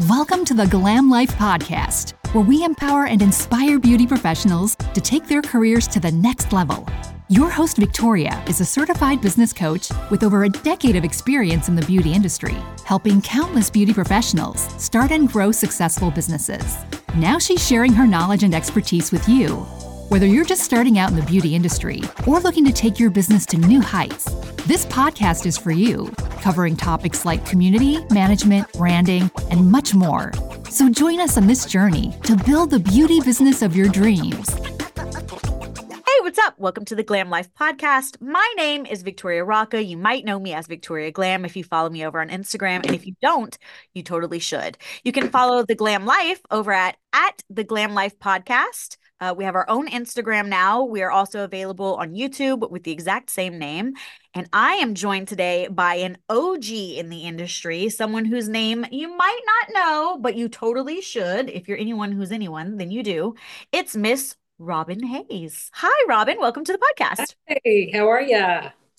Welcome to the Glam Life Podcast, where we empower and inspire beauty professionals to take their careers to the next level. Your host, Victoria, is a certified business coach with over a decade of experience in the beauty industry, helping countless beauty professionals start and grow successful businesses. Now she's sharing her knowledge and expertise with you. Whether you're just starting out in the beauty industry or looking to take your business to new heights, this podcast is for you, covering topics like community, management, branding, and much more. So join us on this journey to build the beauty business of your dreams. Hey, what's up? Welcome to the Glam Life Podcast. My name is Victoria Rocca. You might know me as Victoria Glam if you follow me over on Instagram. And if you don't, you totally should. You can follow the Glam Life over at, at the Glam Life Podcast. Uh, we have our own Instagram now. We are also available on YouTube with the exact same name. And I am joined today by an OG in the industry, someone whose name you might not know, but you totally should. If you're anyone who's anyone, then you do. It's Miss Robin Hays. Hi, Robin. Welcome to the podcast. Hey, how are you?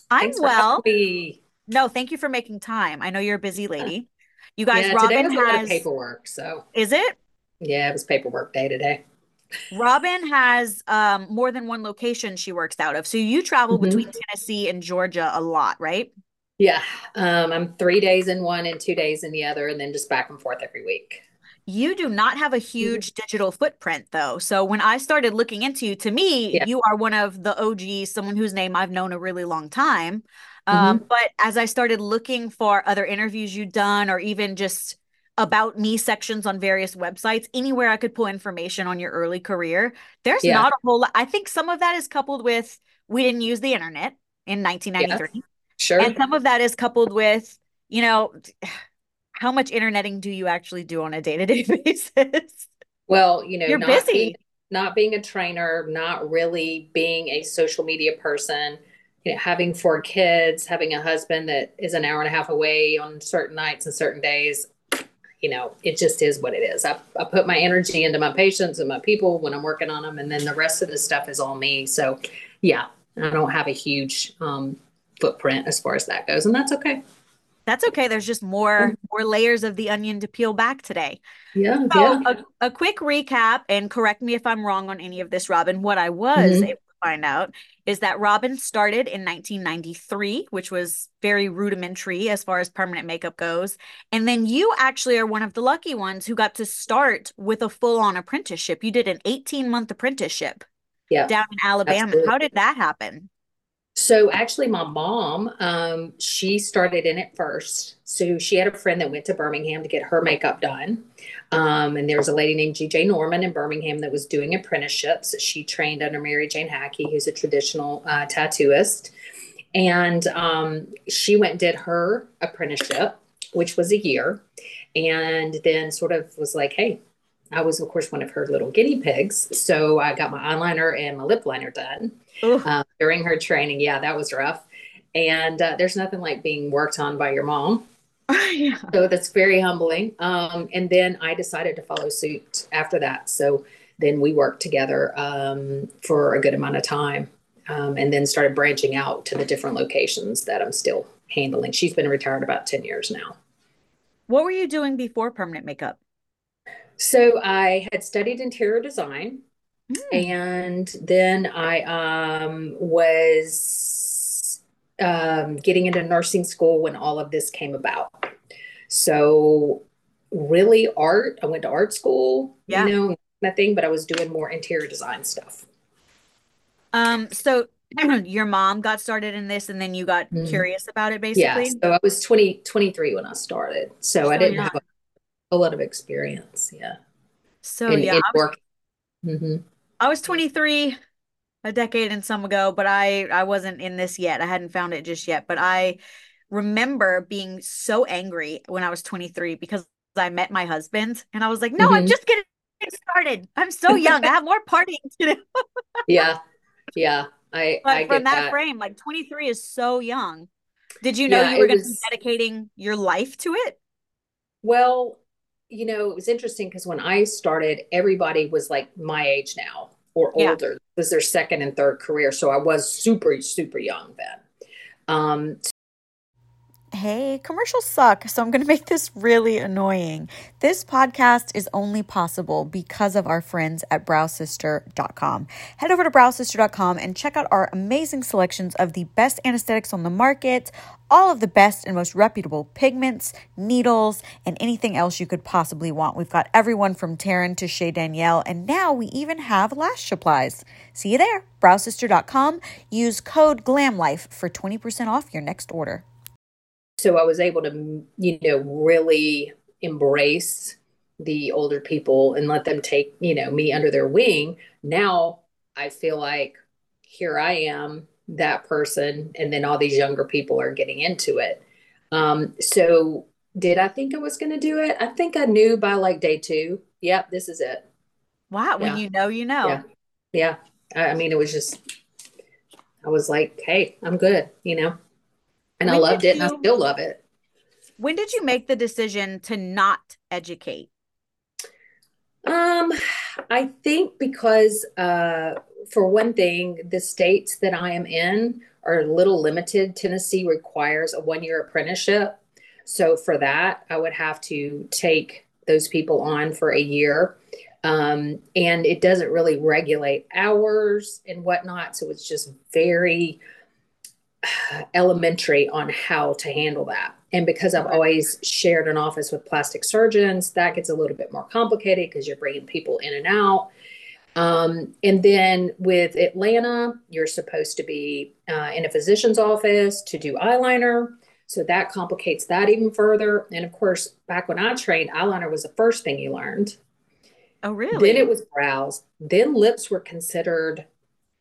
I'm well. No, thank you for making time. I know you're a busy lady. You guys, yeah, Robin has paperwork. So is it? Yeah, it was paperwork day today. Robin has um, more than one location she works out of. So you travel mm-hmm. between Tennessee and Georgia a lot, right? Yeah. Um, I'm three days in one and two days in the other, and then just back and forth every week. You do not have a mm-hmm. huge mm-hmm. digital footprint, though. So when I started looking into you, to me, yeah. you are one of the OGs, someone whose name I've known a really long time. Um, mm-hmm. But as I started looking for other interviews you've done, or even just about me sections on various websites, anywhere I could pull information on your early career. There's yeah. not a whole lot. I think some of that is coupled with we didn't use the internet in 1993. Yeah, sure. And some of that is coupled with, you know, how much interneting do you actually do on a day to day basis? Well, you know, you're not busy. Being, not being a trainer, not really being a social media person, you know, having four kids, having a husband that is an hour and a half away on certain nights and certain days you know, it just is what it is. I, I put my energy into my patients and my people when I'm working on them, and then the rest of the stuff is all me. So, yeah, I don't have a huge um, footprint as far as that goes, and that's okay. That's okay. There's just more more layers of the onion to peel back today. Yeah. So yeah. A, a, quick recap, and correct me if I'm wrong on any of this, Robin. What I was mm-hmm find out is that Robin started in 1993, which was very rudimentary as far as permanent makeup goes. And then you actually are one of the lucky ones who got to start with a full on apprenticeship. You did an 18 month apprenticeship yeah, down in Alabama. Absolutely. How did that happen? So actually, my mom, um, she started in it first. So she had a friend that went to Birmingham to get her makeup done. Um, and there was a lady named GJ Norman in Birmingham that was doing apprenticeships. She trained under Mary Jane Hackey, who's a traditional uh, tattooist. And um, she went and did her apprenticeship, which was a year. And then sort of was like, hey, I was, of course, one of her little guinea pigs. So I got my eyeliner and my lip liner done uh, during her training. Yeah, that was rough. And uh, there's nothing like being worked on by your mom. yeah. So that's very humbling. Um, and then I decided to follow suit after that. So then we worked together um, for a good amount of time um, and then started branching out to the different locations that I'm still handling. She's been retired about 10 years now. What were you doing before permanent makeup? So I had studied interior design. Mm. And then I um, was um, getting into nursing school when all of this came about. So, really, art, I went to art school, yeah. you know, nothing, but I was doing more interior design stuff. Um, so your mom got started in this and then you got mm-hmm. curious about it basically? Yeah. So I was 20, 23 when I started. So, so I didn't yeah. have a, a, lot of experience. Yeah. So in, yeah. In was, mm-hmm. I was 23 a decade and some ago, but I I wasn't in this yet. I hadn't found it just yet, but I remember being so angry when I was 23 because I met my husband and I was like, "No, mm-hmm. I'm just getting started. I'm so young. I have more partying to do." yeah. Yeah. I, but I from that, that, frame, like 23 is so young. Did you know yeah, you were going to be dedicating your life to it? Well, you know, it was interesting because when I started, everybody was like my age now or older. Yeah. It was their second and third career. So I was super, super young then. Um, Hey, commercials suck, so I'm going to make this really annoying. This podcast is only possible because of our friends at browsister.com. Head over to browsister.com and check out our amazing selections of the best anesthetics on the market, all of the best and most reputable pigments, needles, and anything else you could possibly want. We've got everyone from Taryn to Chez Danielle, and now we even have lash supplies. See you there, browsister.com. Use code GLAMLIFE for 20% off your next order. So I was able to, you know, really embrace the older people and let them take, you know, me under their wing. Now I feel like here I am that person and then all these younger people are getting into it. Um so did i think i was going to do it? I think i knew by like day two yep this is it. Wow when you know you know. Yeah. Yeah. I, I mean it was just i was like hey i'm good you know and when i loved it you, and i still love it when did you make the decision to not educate um i think because uh for one thing, the states that I am in are a little limited. Tennessee requires a one year apprenticeship. So for that, I would have to take those people on for a year. Um, and it doesn't really regulate hours and whatnot. So it's just very elementary on how to handle that. And because I've always shared an office with plastic surgeons, that gets a little bit more complicated because you're bringing people in and out. Um, and then with Atlanta, you're supposed to be uh, in a physician's office to do eyeliner. So that complicates that even further. And of course, back when I trained, eyeliner was the first thing you learned. Oh, really? Then it was brows. Then lips were considered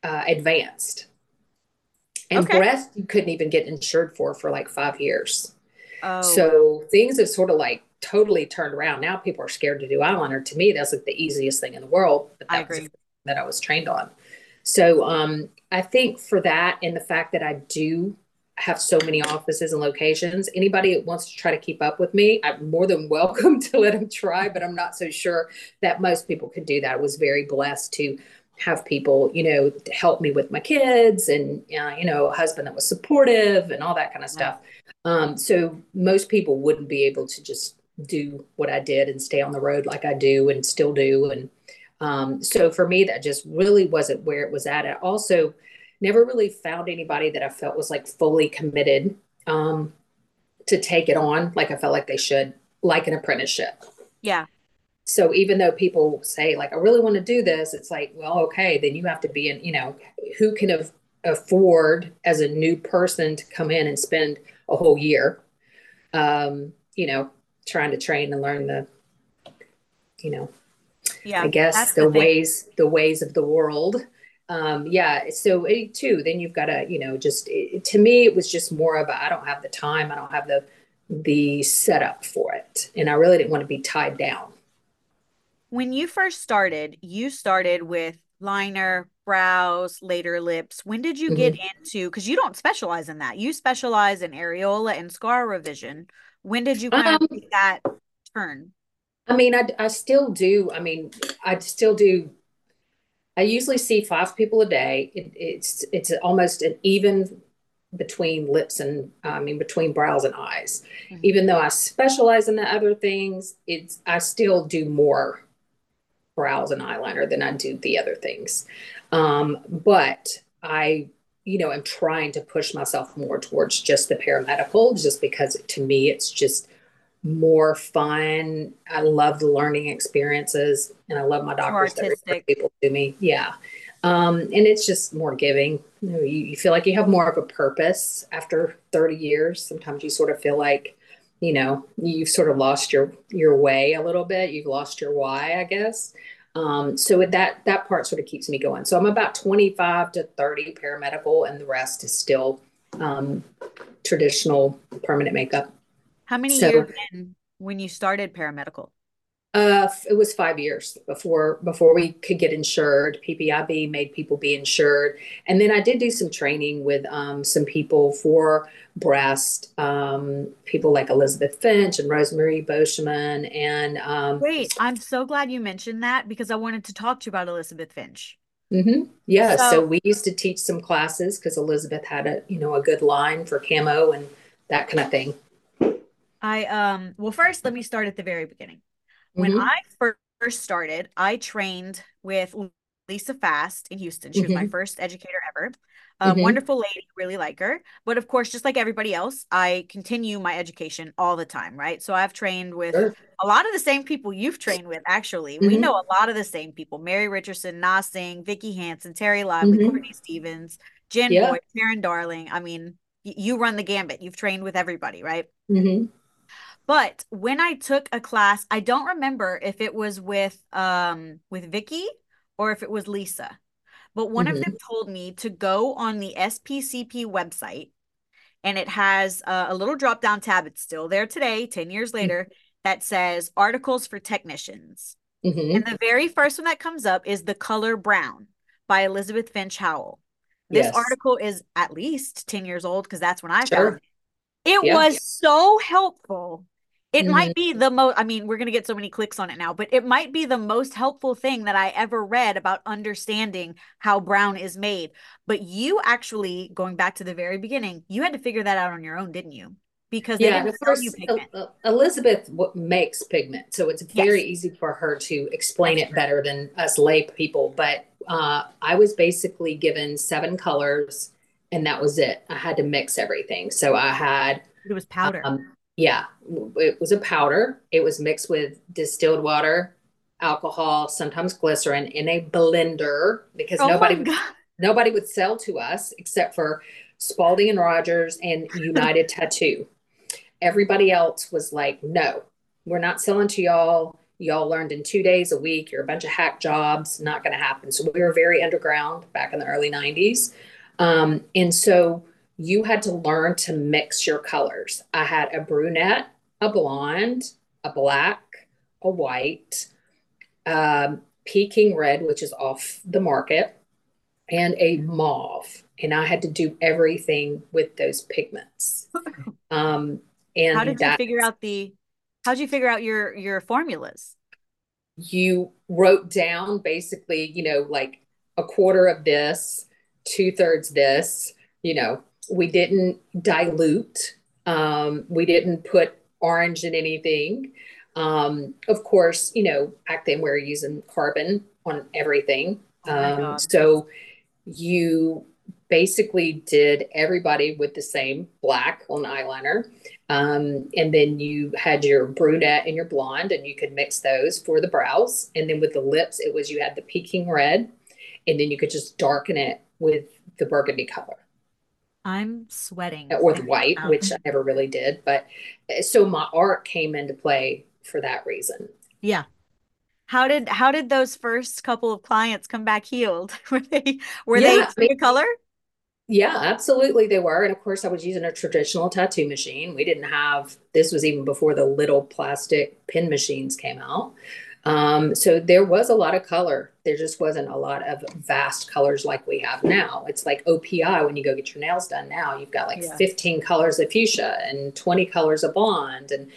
uh, advanced. And okay. breast, you couldn't even get insured for for like five years. Oh. So things have sort of like totally turned around. Now people are scared to do eyeliner. To me, that's like the easiest thing in the world. But that I agree. that I was trained on. So um, I think for that and the fact that I do have so many offices and locations, anybody that wants to try to keep up with me, I'm more than welcome to let them try. But I'm not so sure that most people could do that. I was very blessed to have people, you know, help me with my kids and, uh, you know, a husband that was supportive and all that kind of stuff. Um, so most people wouldn't be able to just do what I did and stay on the road like I do and still do. And um, so for me, that just really wasn't where it was at. I also never really found anybody that I felt was like fully committed um, to take it on like I felt like they should, like an apprenticeship. Yeah. So even though people say like I really want to do this, it's like, well, okay, then you have to be in, you know, who can have afford as a new person to come in and spend a whole year um, you know, trying to train and learn the, you know, yeah, I guess the, the ways the ways of the world. Um, yeah, so it, too, then you've got to, you know, just it, to me, it was just more of a I don't have the time, I don't have the the setup for it, and I really didn't want to be tied down. When you first started, you started with liner, brows, later lips. When did you mm-hmm. get into because you don't specialize in that. You specialize in areola and scar revision. When did you kind um, of make that turn? I mean, I, I still do. I mean, I still do. I usually see five people a day. It, it's it's almost an even between lips and I mean between brows and eyes. Mm-hmm. Even though I specialize in the other things, it's I still do more brows and eyeliner than I do the other things. Um, but I you know, am trying to push myself more towards just the paramedical, just because to me it's just more fun. I love the learning experiences, and I love my doctors that people to me. Yeah, um, and it's just more giving. You, know, you, you feel like you have more of a purpose after 30 years. Sometimes you sort of feel like, you know, you've sort of lost your your way a little bit. You've lost your why, I guess. Um, so with that that part sort of keeps me going. So I'm about 25 to 30 paramedical, and the rest is still um, traditional permanent makeup. How many so, years when you started paramedical? Uh, it was five years before before we could get insured. PPIB made people be insured, and then I did do some training with um, some people for breast, um, people like Elizabeth Finch and Rosemary Boschman. And um, wait, I'm so glad you mentioned that because I wanted to talk to you about Elizabeth Finch. Mm-hmm. Yeah, so, so we used to teach some classes because Elizabeth had a you know a good line for camo and that kind of thing. I um well first let me start at the very beginning. When Mhm. I first started, I trained with Lisa Fast in Houston. She was my Mhm. first educator ever. Um, Mhm. wonderful lady, really like her. But of course, just like everybody else, I continue my education all the time, right? So I've trained with Sure. a lot of the same people you've trained with, actually. We Mhm. know a lot of the same people. Mary Richardson, Na Singh, Vicky Hansen, Terry Lively, Mhm. Courtney Stevens, Jen Yeah. Boyd, Taryn Darling. I mean, y- you run the gambit. You've trained with everybody, right? But when I took a class, I don't remember if it was with um with Vicky or if it was Lisa. But one of them told me to go on the SPCP website and it has a, a little drop down tab. It's still there today, 10 years later, that says articles for technicians. Mhm. And the very first one that comes up is The Color Brown by Elizabeth Finch Howell. This Yes. article is at least 10 years old because that's when I Sure. found it. It Yeah. was so helpful. It Mhm. might be the most, I mean, we're going to get so many clicks on it now, but it might be the most helpful thing that I ever read about understanding how brown is made. But you actually, going back to the very beginning, you had to figure that out on your own, didn't you? Because they Yeah, and didn't of you pigment. El- El- Elizabeth makes pigment, so it's very Yes. easy for her to explain That's it better than us lay people. But uh, I was basically given seven colors, and that was it. I had to mix everything. So I had, It was powder. um, yeah, it was a powder. It was mixed with distilled water, alcohol, sometimes glycerin, in a blender because oh nobody nobody would sell to us except for Spaulding and Rogers and United Tattoo. Everybody else was like, no, we're not selling to y'all. Y'all learned in two days a week. You're a bunch of hack jobs. Not going to happen. So we were very underground back in the early 90s. Um, and so you had to learn to mix your colors. I had a brunette, a blonde, a black, a white, um, Peking red, which is off the market, and a mauve. And I had to do everything with those pigments. Um, and How did you figure out the, how did you figure out your your formulas? you wrote down basically, you know, like a quarter of this, two thirds this, you know, we didn't dilute. Um, we didn't put orange in anything. Um, of course, you know, back then we were using carbon on everything. Oh Um, God. so you basically did everybody with the same black on eyeliner. Um, and then you had your brunette and your blonde, and you could mix those for the brows. And then with the lips, it was you had the Peking red, and then you could just darken it with the burgundy color I'm sweating. or the white, about which. I never really did. But uh, so my art came into play for that reason. Yeah. How did how did those first couple of clients come back healed? Were they were they I mean, color? Yeah, absolutely they were. And of course, I was using a traditional tattoo machine. We didn't have, this was even before the little plastic pin machines came out. Um, so there was a lot of color. There just wasn't a lot of vast colors like we have now. It's like OPI when you go get your nails done now. You've got like Yeah. 15 colors of fuchsia and 20 colors of blonde. And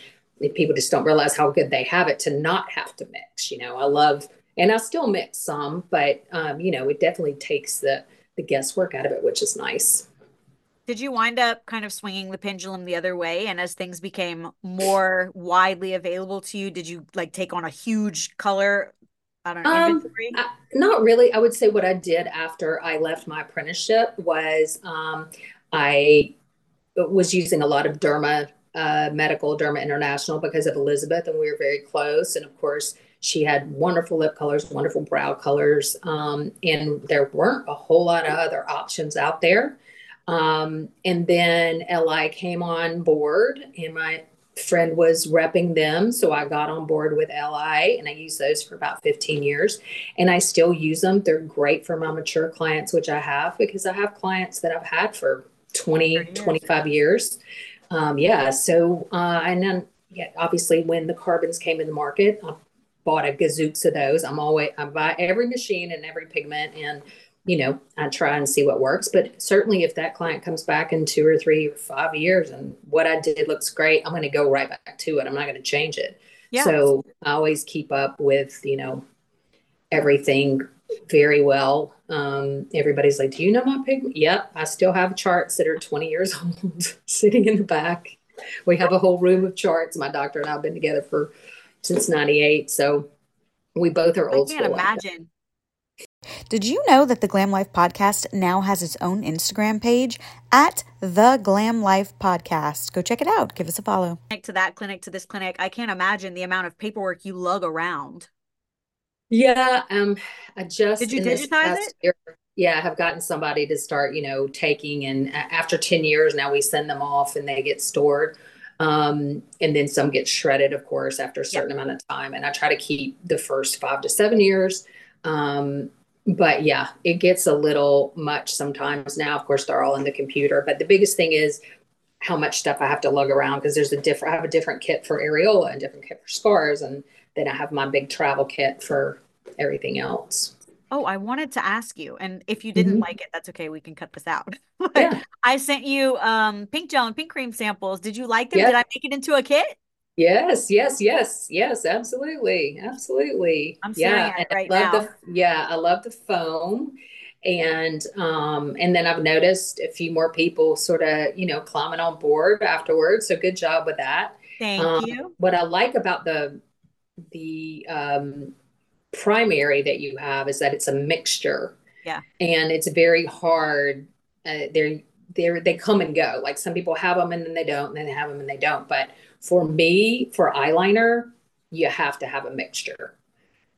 people just don't realize how good they have it to not have to mix. You know, I love, and I still mix some, but, um, you know, it definitely takes the, the guesswork out of it, which is nice. Did you wind up kind of swinging the pendulum the other way? And as things became more widely available to you, did you like take on a huge color, I don't know, Um? I- not really. I would say what I did after I left my apprenticeship was um, I was using a lot of Derma uh, Medical, Derma International because of Elizabeth, and we were very close. And of course, she had wonderful lip colors, wonderful brow colors, um, and there weren't a whole lot of other options out there. Um, and then LI came on board, and my friend was repping them. So I got on board with LI and I used those for about 15 years. And I still use them. They're great for my mature clients, which I have because I have clients that I've had for 20, years. 25 years. Um, yeah. So, uh, and then, yeah, obviously, when the carbons came in the market, I bought a gazooks of those. I'm always, I buy every machine and every pigment and you know, I try and see what works. But certainly, if that client comes back in two or three or five years and what I did looks great, I'm going to go right back to it. I'm not going to change it. Yeah. So I always keep up with, you know, everything very well. Um, everybody's like, Do you know my pigment? Yep. I still have charts that are 20 years old sitting in the back. we have a whole room of charts. My doctor and I have been together for since 98. So we both are old I can't imagine. Did you know that the Glam Life Podcast now has its own Instagram page at the Glam Life Podcast? Go check it out. Give us a follow. To that clinic to this clinic. I can't imagine the amount of paperwork you lug around. Yeah, um, I just Did you digitize it? year, yeah, I have gotten somebody to start, you know, taking and after 10 years now we send them off and they get stored. Um, and then some get shredded, of course, after a certain amount of time. And I try to keep the first five to seven years. Um, but yeah, it gets a little much sometimes now. Of course, they're all in the computer. But the biggest thing is how much stuff I have to lug around because there's a different I have a different kit for areola and different kit for scars and then I have my big travel kit for everything else. Oh, I wanted to ask you, and if you didn't Mhm. like it, that's okay. We can cut this out. Yeah. I sent you um pink gel and pink cream samples. Did you like them? Yeah. Did I make it into a kit? Yes, yes, yes, yes, absolutely. Absolutely. I'm yeah. it and I right love now. the yeah, I love the foam. And um and then I've noticed a few more people sort of, you know, climbing on board afterwards. So good job with that. Thank Um, you. What I like about the the um, primary that you have is that it's a mixture. Yeah. And it's very hard. Uh, they're they're they come and go. Like some people have them and then they don't, and then they have them and they don't. But for me, for eyeliner, you have to have a mixture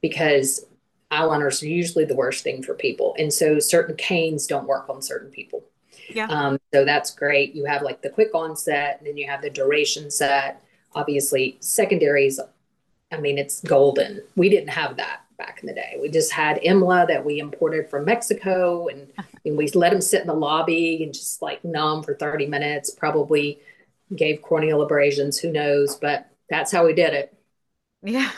because eyeliners are usually the worst thing for people, and so certain caines don't work on certain people. Yeah. Um, so that's great. You have like the quick onset, and then you have the duration set. Obviously, secondaries. I mean, it's golden. We didn't have that back in the day. We just had EMLA that we imported from Mexico, and, and we let them sit in the lobby and just like numb for 30 minutes. Probably gave corneal abrasions. Who knows? But that's how we did it. Yeah.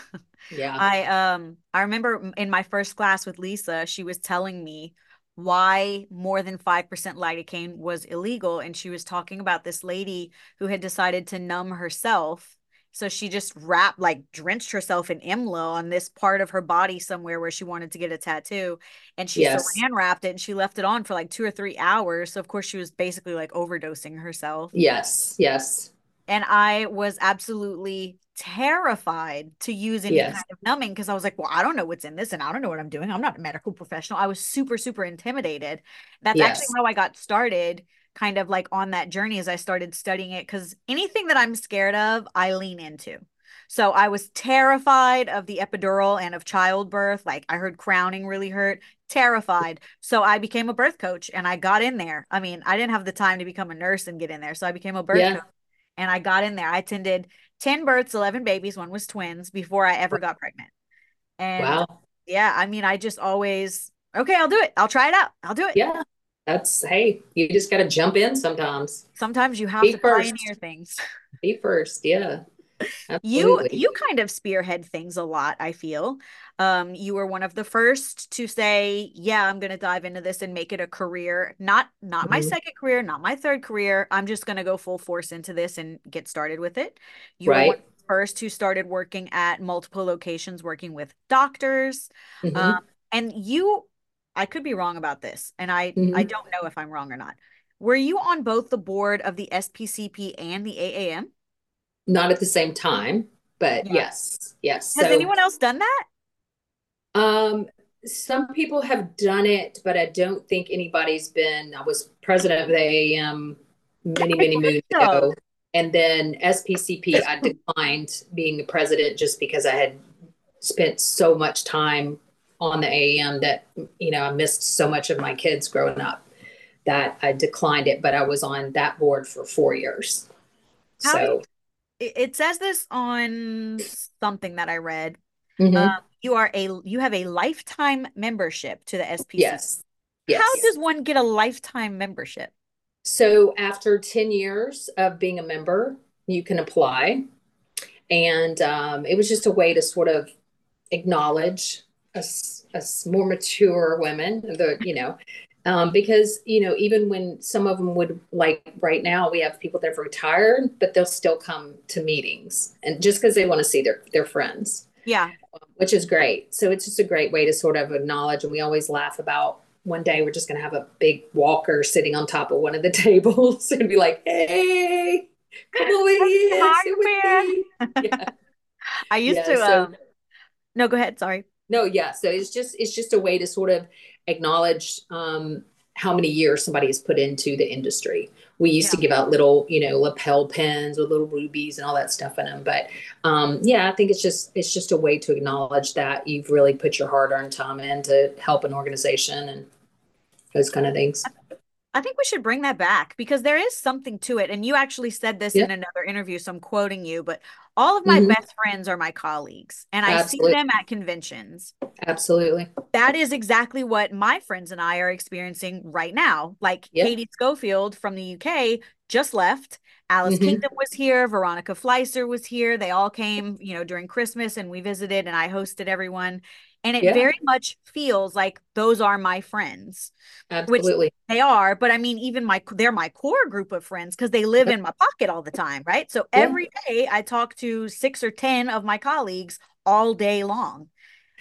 Yeah. I um I remember in my first class with Lisa, she was telling me why more than 5% lidocaine was illegal and she was talking about this lady who had decided to numb herself. So she just wrapped like drenched herself in EMLA on this part of her body somewhere where she wanted to get a tattoo and she Yes. saran wrapped it and she left it on for like 2 or 3 hours. So of course she was basically like overdosing herself. yes. Yes. And I was absolutely terrified to use any Yes. kind of numbing because I was like, well, I don't know what's in this and I don't know what I'm doing. I'm not a medical professional. I was super, super intimidated. That's actually how I got started, kind of like on that journey as I started studying it. Because anything that I'm scared of, I lean into. So I was terrified of the epidural and of childbirth. Like I heard crowning really hurt, terrified. So I became a birth coach and I got in there. I mean, I didn't have the time to become a nurse and get in there. So I became a birth Yeah. coach and I got in there. I attended 10 births, 11 babies, one was twins before I ever got pregnant. And Wow. yeah, I mean, I just always, okay, I'll do it. I'll try it out. I'll do it. Yeah. That's hey, you just got to jump in sometimes. Sometimes you have Be to first. pioneer things. Be first. Yeah. You Absolutely. you kind of spearhead things a lot, I feel. Um, you were one of the first to say, yeah, I'm gonna dive into this and make it a career. Not not my Mhm. second career, not my third career. I'm just gonna go full force into this and get started with it. You were one Right. of the first who started working at multiple locations, working with doctors. Mhm. Um, and you, I could be wrong about this, and I I Mhm. don't know if I'm wrong or not. Were you on both the board of the SPCP and the AAM? Not at the same time, but Yeah. yes. Yes. Has So anyone else done that? Um, some people have done it, but I don't think anybody's been. I was president of the AAM many, many moons ago. And then SPCP, I declined being the president just because I had spent so much time on the AAM that, you know, I missed so much of my kids growing up that I declined it, but I was on that board for four years. How So, It, it says this on something that I read. mhm. Um, you are a you have a lifetime membership to the SPCP. yes. Yes. How does one get a lifetime membership? So after 10 years of being a member, you can apply. And um, it was just a way to sort of acknowledge us, us more mature women, the, you know, um, because, you know, even when some of them would, like right now, we have people that have retired, but they'll still come to meetings and just because they want to see their, their friends Yeah. which is great. So it's just a great way to sort of acknowledge. And we always laugh about one day we're just going to have a big walker sitting on top of one of the tables and be like, hey, Come over here. Hi, sit with man. me. Yeah. I used Yeah, to. so- um, no, go ahead. Sorry. No, yeah. So it's just it's just a way to sort of acknowledge um, how many years somebody has put into the industry. We used to give out little, you know, lapel pins with little rubies and all that stuff in them. But um, yeah, I think it's just it's just a way to acknowledge that you've really put your hard-earned time in to help an organization and those kind of things. I think we should bring that back because there is something to it. And you actually said this in another interview, so I'm quoting you, but all of my Mhm. best friends are my colleagues, and I Absolutely. see them at conventions. Absolutely. That is exactly what my friends and I are experiencing right now. Like. Katie Schofield from the UK just left. Alice Mhm. Kingdom was here. Veronica Fleiser was here. They all came, you know, during Christmas and we visited and I hosted everyone. And it Yeah. very much feels like those are my friends. Absolutely. They are, but I mean, even my they're my core group of friends because they live in my pocket all the time, right? So Yeah. every day I talk to six or ten of my colleagues all day long,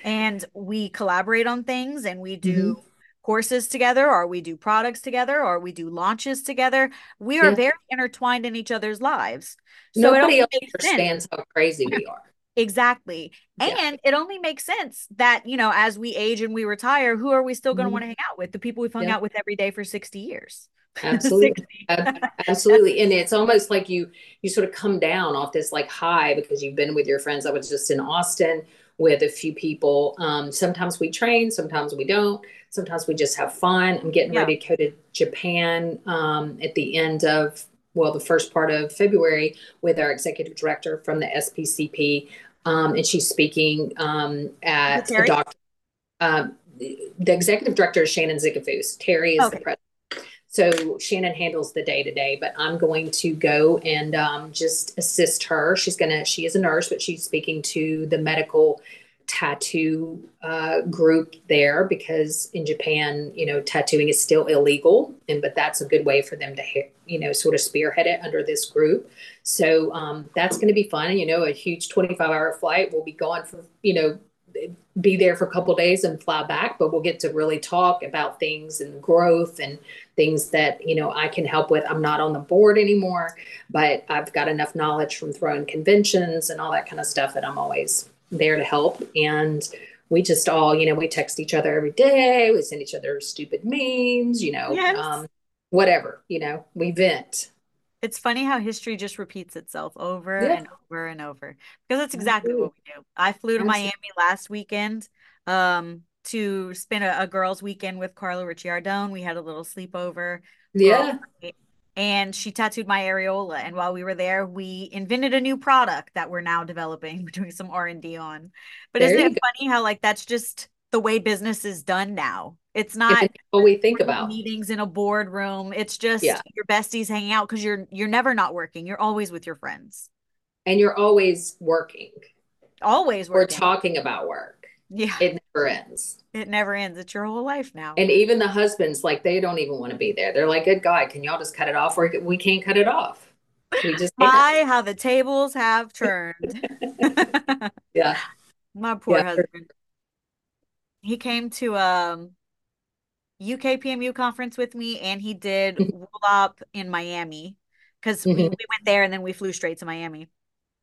and we collaborate on things and we do Mm-hmm. courses together, or we do products together, or we do launches together. We are Yeah. very intertwined in each other's lives. So Nobody else sense. understands how crazy we are. Exactly. Yeah. And it only makes sense that, you know, as we age and we retire, who are we still going to Mhm. want to hang out with? The people we've hung Yeah. out with every day for 60 years. Absolutely. 60. Absolutely. And it's almost like you you sort of come down off this like high because you've been with your friends. I was just in Austin with a few people. Um, sometimes we train, sometimes we don't. Sometimes we just have fun. I'm getting Yeah. ready to go to Japan um, at the end of well, the first part of February with our executive director from the SPCP. Um, and she's speaking um, at a doctor. Um, the executive director is Shannon Zickafoos. Terry is Okay. the president. So Shannon handles the day to day, but I'm going to go and um, just assist her. She's gonna. She is a nurse, but she's speaking to the medical tattoo uh, group there because in Japan, you know, tattooing is still illegal, and but that's a good way for them to, you know, sort of spearhead it under this group. So um, that's going to be fun. You know, a huge 25 hour flight. We'll be gone for you know be there for a couple days and fly back but we'll get to really talk about things and growth and things that you know i can help with i'm not on the board anymore but i've got enough knowledge from throwing conventions and all that kind of stuff that i'm always there to help and we just all you know we text each other every day we send each other stupid memes you know Yes. um, whatever you know we vent It's funny how history just repeats itself over Yeah. and over and over because that's exactly what we do. I flew to. Miami last weekend um, to spend a, a girls' weekend with Carla Ricciardone. We had a little sleepover. yeah and she tattooed my areola and while we were there we invented a new product that we're now developing we're doing some r&d on. But There isn't it funny how like that's just the way business is done now? It's not it's what we think about. meetings in a boardroom. It's just Yeah. your besties hanging out because you're you're never not working. You're always with your friends. And you're always working. Always working. we're talking about work yeah it, never ends It never ends it's your whole life now And even the husbands, like they don't even want to be there. They're like, "Good God, can y'all just cut it off?" Or we can't cut it off. We just my how the tables have turned yeah, My poor Yeah. husband. He came to um UK PMU conference with me and he did Mhm. WULOP in Miami because we, we Mhm. went there and then we flew straight to Miami.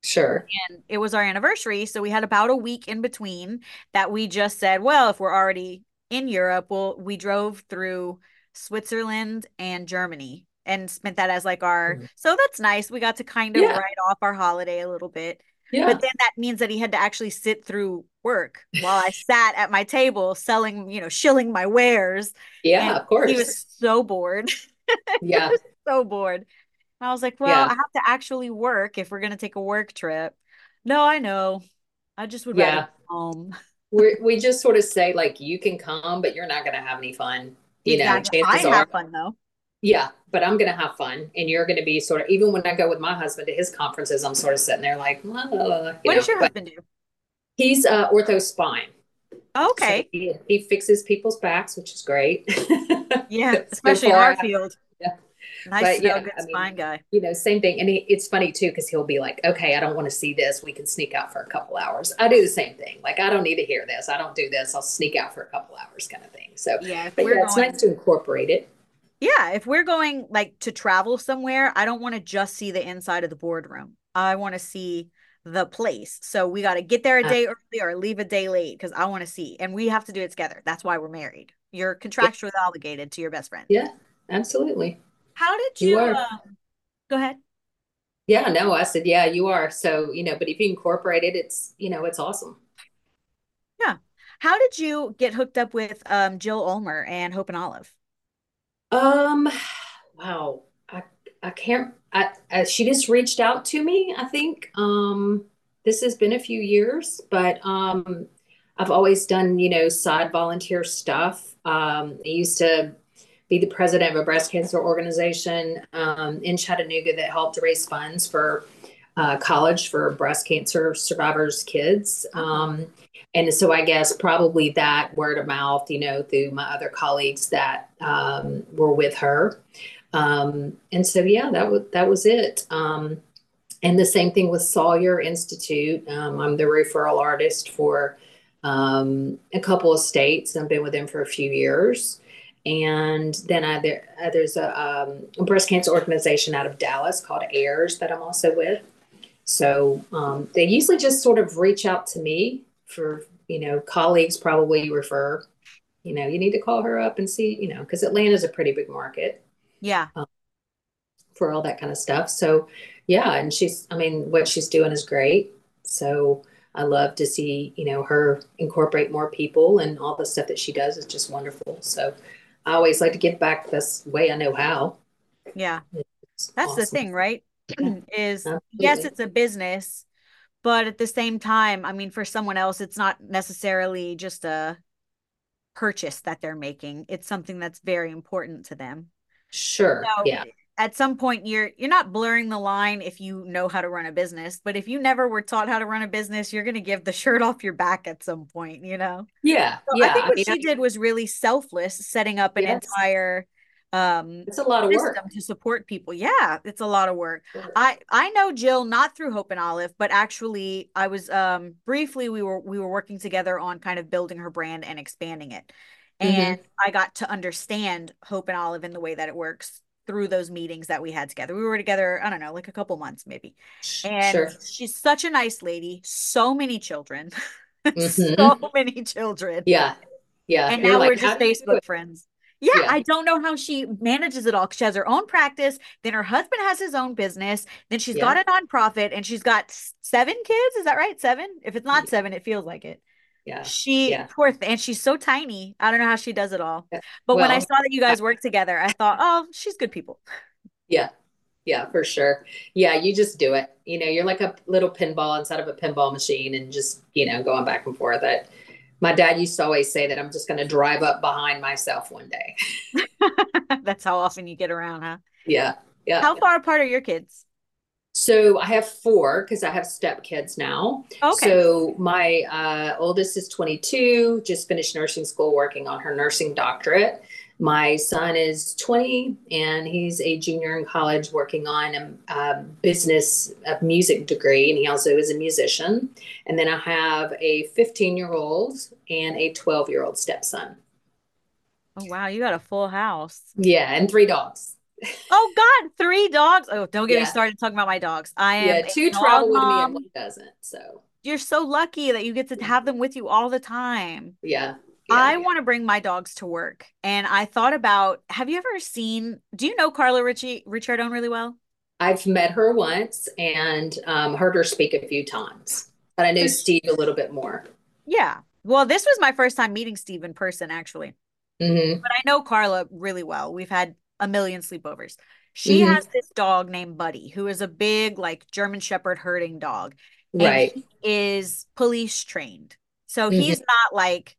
Sure. And it was our anniversary. So we had about a week in between that we just said, well, if we're already in Europe, well, we drove through Switzerland and Germany and spent that as like our, Mhm. so that's nice. We got to kind of Yeah. write off our holiday a little bit. Yeah, But then that means that he had to actually sit through work while I sat at my table selling, you know, shilling my wares. yeah, and of course. He was so bored, yeah, so bored. And I was like, well, Yeah. I have to actually work if we're going to take a work trip. No, I know. I just would Yeah. rather be home. we we just sort of say like, you can come, but you're not going to have any fun. You Exactly. know, I chances are, have fun though. yeah, but I'm going to have fun, and you're going to be sort of. Even when I go with my husband to his conferences, I'm sort of sitting there like, "La, la, la," you What know, does your husband do? He's uh, ortho spine. Okay. So he, he fixes people's backs, which is great. yeah, especially in our I- field. Nice But yeah, good I mean, spine guy. you know, same thing. And he, it's funny too, because he'll be like, okay, I don't want to see this. We can sneak out for a couple hours. I do the same thing. Like, I don't need to hear this. I don't do this. I'll sneak out for a couple hours kind of thing. So, Yeah, but we're yeah, it's going nice to incorporate it. Yeah, if we're going like to travel somewhere, I don't want to just see the inside of the boardroom. I want to see the place. So we got to get there a uh-huh. day early or leave a day late because I want to see. And we have to do it together. That's why we're married. You're contractually yeah. obligated to your best friend. Yeah, absolutely. How did you, you um, go ahead? Yeah, no, I said, yeah, you are. So, you know, but if you incorporate it, it's, you know, it's awesome. Yeah. How did you get hooked up with um, Jill Ulmer and Hope and Olive? Um, wow. I I can't. I, I she just reached out to me. I think. Um, this has been a few years, but um, I've always done you know side volunteer stuff. Um, I used to be the president of a breast cancer organization um, in Chattanooga that helped raise funds for uh, college for breast cancer survivors' kids. Um, and so I guess probably that word of mouth, you know, through my other colleagues that um, were with her. Um, and so, yeah, that was, that was it. Um, and the same thing with Sawyer Institute. Um, I'm the referral artist for um, a couple of states. I've been with them for a few years. And then I, there, uh, there's a, um, a, breast cancer organization out of Dallas called AIRS that I'm also with. So um, they usually just sort of reach out to me for, you know, colleagues probably refer, you know, you need to call her up and see, you know, because Atlanta's a pretty big market. Yeah. Um, for all that kind of stuff. So, yeah. And she's, I mean, what she's doing is great. So I love to see, you know, her incorporate more people and all the stuff that she does is just wonderful. So I always like to give back this way I know how. Yeah. It's That's awesome. the thing, right? is Absolutely. yes, it's a business, but at the same time, I mean, for someone else, it's not necessarily just a purchase that they're making. It's something that's very important to them. Sure. So yeah. At some point you're you're not blurring the line if you know how to run a business, but if you never were taught how to run a business, you're gonna give the shirt off your back at some point, you know? Yeah. So yeah. I think what I mean, she I, did was really selfless, setting up an yes. entire um it's a lot of work to support people yeah it's a lot of work i i know jill not through hope and olive but actually i was um briefly we were we were working together on kind of building her brand and expanding it mm-hmm. and mm-hmm. i got to understand hope and olive in the way that it works through those meetings that we had together we were together i don't know like a couple months maybe and sure. she's such a nice lady so many children mm-hmm. so many children yeah yeah and You're now like, we're just facebook friends yeah, yeah, I don't know how she manages it all. She has her own practice, then her husband has his own business, then she's yeah. got a nonprofit, and she's got seven kids. Is that right? Seven? If it's not seven, it feels like it. Yeah. She yeah. poor th- and she's so tiny. I don't know how she does it all. But well, when I saw that you guys work together, I thought, oh, she's good people. Yeah. Yeah, for sure. Yeah, you just do it. You know, you're like a little pinball inside of a pinball machine and just, you know, going back and forth. That my dad used to always say that I'm just going to drive up behind myself one day. That's how often you get around, huh? Yeah. Yeah. How far apart are your kids? So I have four because I have step kids now. Okay. So my uh, oldest is 22, just finished nursing school, working on her nursing doctorate. My son is 20 and he's a junior in college working on a, a, business, a music degree, and he also is a musician. And then I have a 15 year old and a 12 year old stepson. Oh, wow. You got a full house. Yeah. And three dogs. Oh, God. Three dogs. Oh, don't get yeah. me started talking about my dogs. I am. Yeah. Two travel with me and one doesn't. So you're so lucky that you get to have them with you all the time. Yeah. Yeah, I yeah. want to bring my dogs to work. And I thought about have you ever seen, do you know Carla Ritchie, Ricciardone really well? I've met her once and um, heard her speak a few times, but I know Steve a little bit more. Yeah. Well, this was my first time meeting Steve in person, actually. Mm-hmm. But I know Carla really well. We've had a million sleepovers. She mm-hmm. has this dog named Buddy, who is a big, like German Shepherd herding dog. right. is police trained. So mm-hmm. he's not like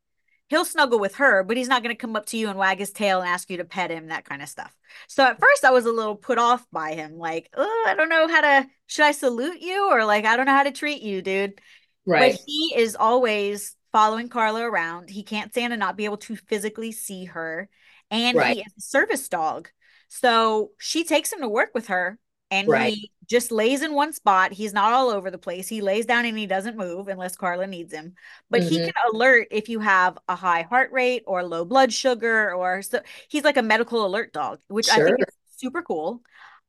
he'll snuggle with her, but he's not going to come up to you and wag his tail and ask you to pet him, that kind of stuff. So at first I was a little put off by him, like, oh, I don't know how to, should I salute you? Or like, I don't know how to treat you, dude. Right. But he is always following Carla around. He can't stand to not be able to physically see her. And right. he is a service dog. So she takes him to work with her and right. he just lays in one spot. He's not all over the place. He lays down and he doesn't move unless Carla needs him. But he Mhm. can alert if you have a high heart rate or low blood sugar or so he's like a medical alert dog, which I think is super cool.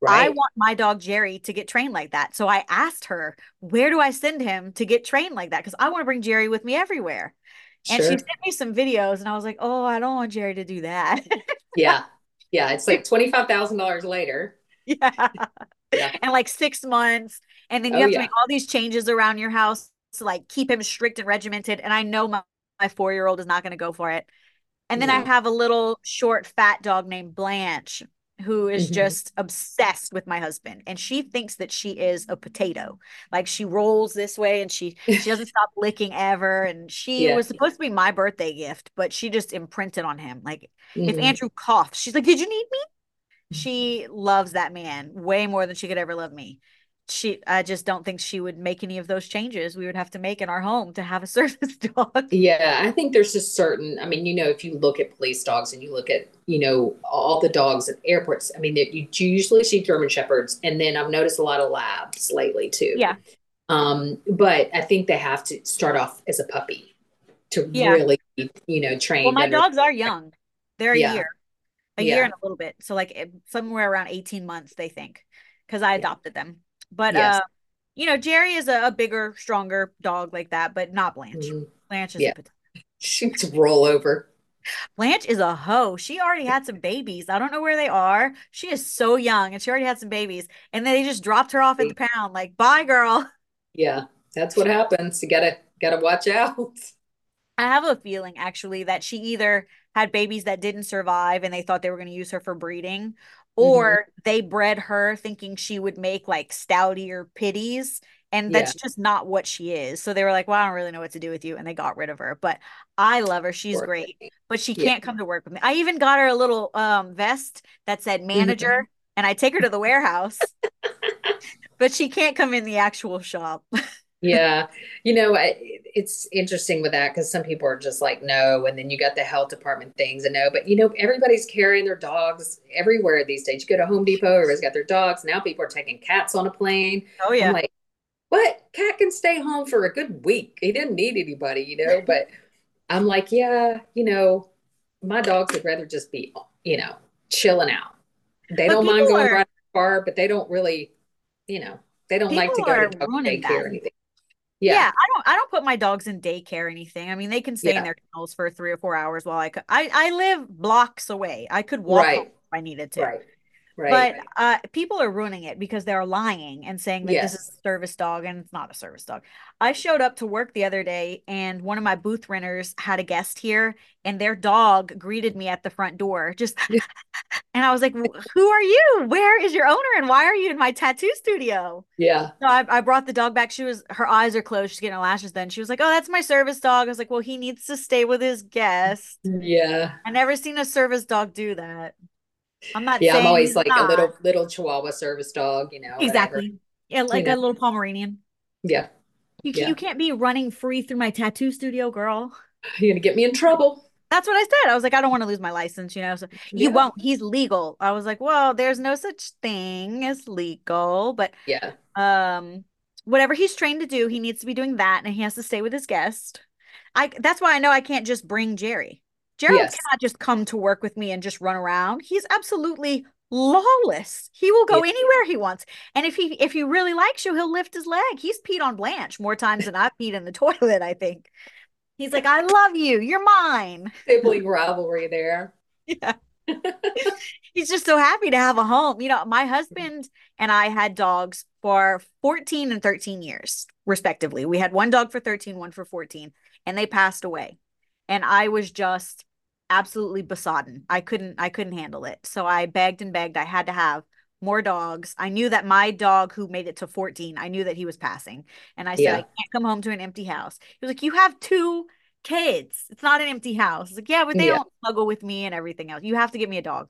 I want my dog Jerry to get trained like that. So I asked her, where do I send him to get trained like that? Because I want to bring Jerry with me everywhere. And she sent me some videos, and I was like, oh, I don't want Jerry to do that. Yeah. Yeah. It's like $25,000 later. yeah. Yeah. And like six months. And then you Oh, have to yeah. make all these changes around your house to like keep him strict and regimented. And I know my, my four year old is not going to go for it. And then I have a little short, fat dog named Blanche who is Mhm. just obsessed with my husband. And she thinks that she is a potato. Like she rolls this way and she she doesn't stop licking ever. And she Yeah. was supposed to be my birthday gift, but she just imprinted on him. Like if Mhm. Andrew coughs, she's like, Did you need me? She loves that man way more than she could ever love me. She, I just don't think she would make any of those changes we would have to make in our home to have a service dog. Yeah, I think there's just certain, I mean, you know, if you look at police dogs and you look at, you know, all the dogs at airports, I mean, that you usually see German Shepherds, and then I've noticed a lot of labs lately too. Yeah. Um, but I think they have to start off as a puppy to Yeah. really, you know, train. Well, my under- dogs are young. They're a Yeah. year, a year and a little bit. So like eh, somewhere around 18 months, they think, because I Yeah. adopted them. But Yes. uh, you know, Jerry is a, a bigger, stronger dog like that, but not Blanche. Mhm. Blanche is Yeah. a potato. She could roll over. Blanche is a hoe. She already had some babies. I don't know where they are. She is so young and she already had some babies. And they just dropped her off at the pound, like, bye, girl. Yeah, that's what happens. You gotta gotta watch out. I have a feeling actually that she either had babies that didn't survive and they thought they were going to use her for breeding, or they bred her thinking she would make like stoutier pitties. And that's just not what she is. So they were like, well, I don't really know what to do with you. And they got rid of her. But I love her. She's great. But she Yeah. can't come to work with me. I even got her a little um vest that said manager, and I take her to the warehouse. but she can't come in the actual shop. Yeah, you know, I, it's interesting with that because some people are just like, no, and then you got the health department things and no, but you know, everybody's carrying their dogs everywhere these days. You go to Home Depot, everybody's got their dogs. Now people are taking cats on a plane. Oh yeah. I'm like, what? Cat can stay home for a good week. He didn't need anybody, you know, but I'm like, yeah, you know, my dogs would rather just be, you know, chilling out. They But don't mind going are- running far, but they don't really, you know, they don't like to go to dog daycare or anything. Yeah. Yeah. I don't I don't put my dogs in daycare or anything. I mean, they can stay in their kennels for three or four hours while I could I, I live blocks away. I could walk Right. if I needed to. Right. Right. But uh, people are ruining it because they're lying and saying that this is a service dog and it's not a service dog. I showed up to work the other day and one of my booth renters had a guest here and their dog greeted me at the front door. Just and I was like, "Who are you? Where is your owner? And why are you in my tattoo studio?" yeah. So I, I brought the dog back. She was her eyes are closed. She's getting her lashes done. She was like, "Oh, that's my service dog." I was like, "Well, he needs to stay with his guest." Yeah. I never seen a service dog do that. I'm not Yeah. I'm always like a little little Chihuahua service dog, you know. whatever. exactly. Yeah, like know. a little Pomeranian. Yeah. You Yeah. you can't be running free through my tattoo studio, girl. You're gonna get me in trouble. That's what I said. I was like, I don't want to lose my license, you know. So you Yeah. won't. He's legal. I was like, well, there's no such thing as legal, but Yeah. um whatever he's trained to do he needs to be doing that and he has to stay with his guest i that's why i know i can't just bring jerry gerald Yes. cannot just come to work with me and just run around he's absolutely lawless he will go Yeah. anywhere he wants and if he if he really likes you he'll lift his leg he's peed on blanche more times than i've peed in the toilet i think he's like i love you you're mine Sibling rivalry there. yeah he's just so happy to have a home. You know, my husband and I had dogs for 14 and 13 years, respectively. We had one dog for 13, one for 14, and they passed away. And I was just absolutely besodden. I couldn't I couldn't handle it. So I begged and begged. I had to have more dogs. I knew that my dog who made it to 14, I knew that he was passing. And I said, Yeah. I can't come home to an empty house. He was like, You have two kids. It's not an empty house. Like, yeah, but they Yeah. don't snuggle with me and everything else. You have to get me a dog.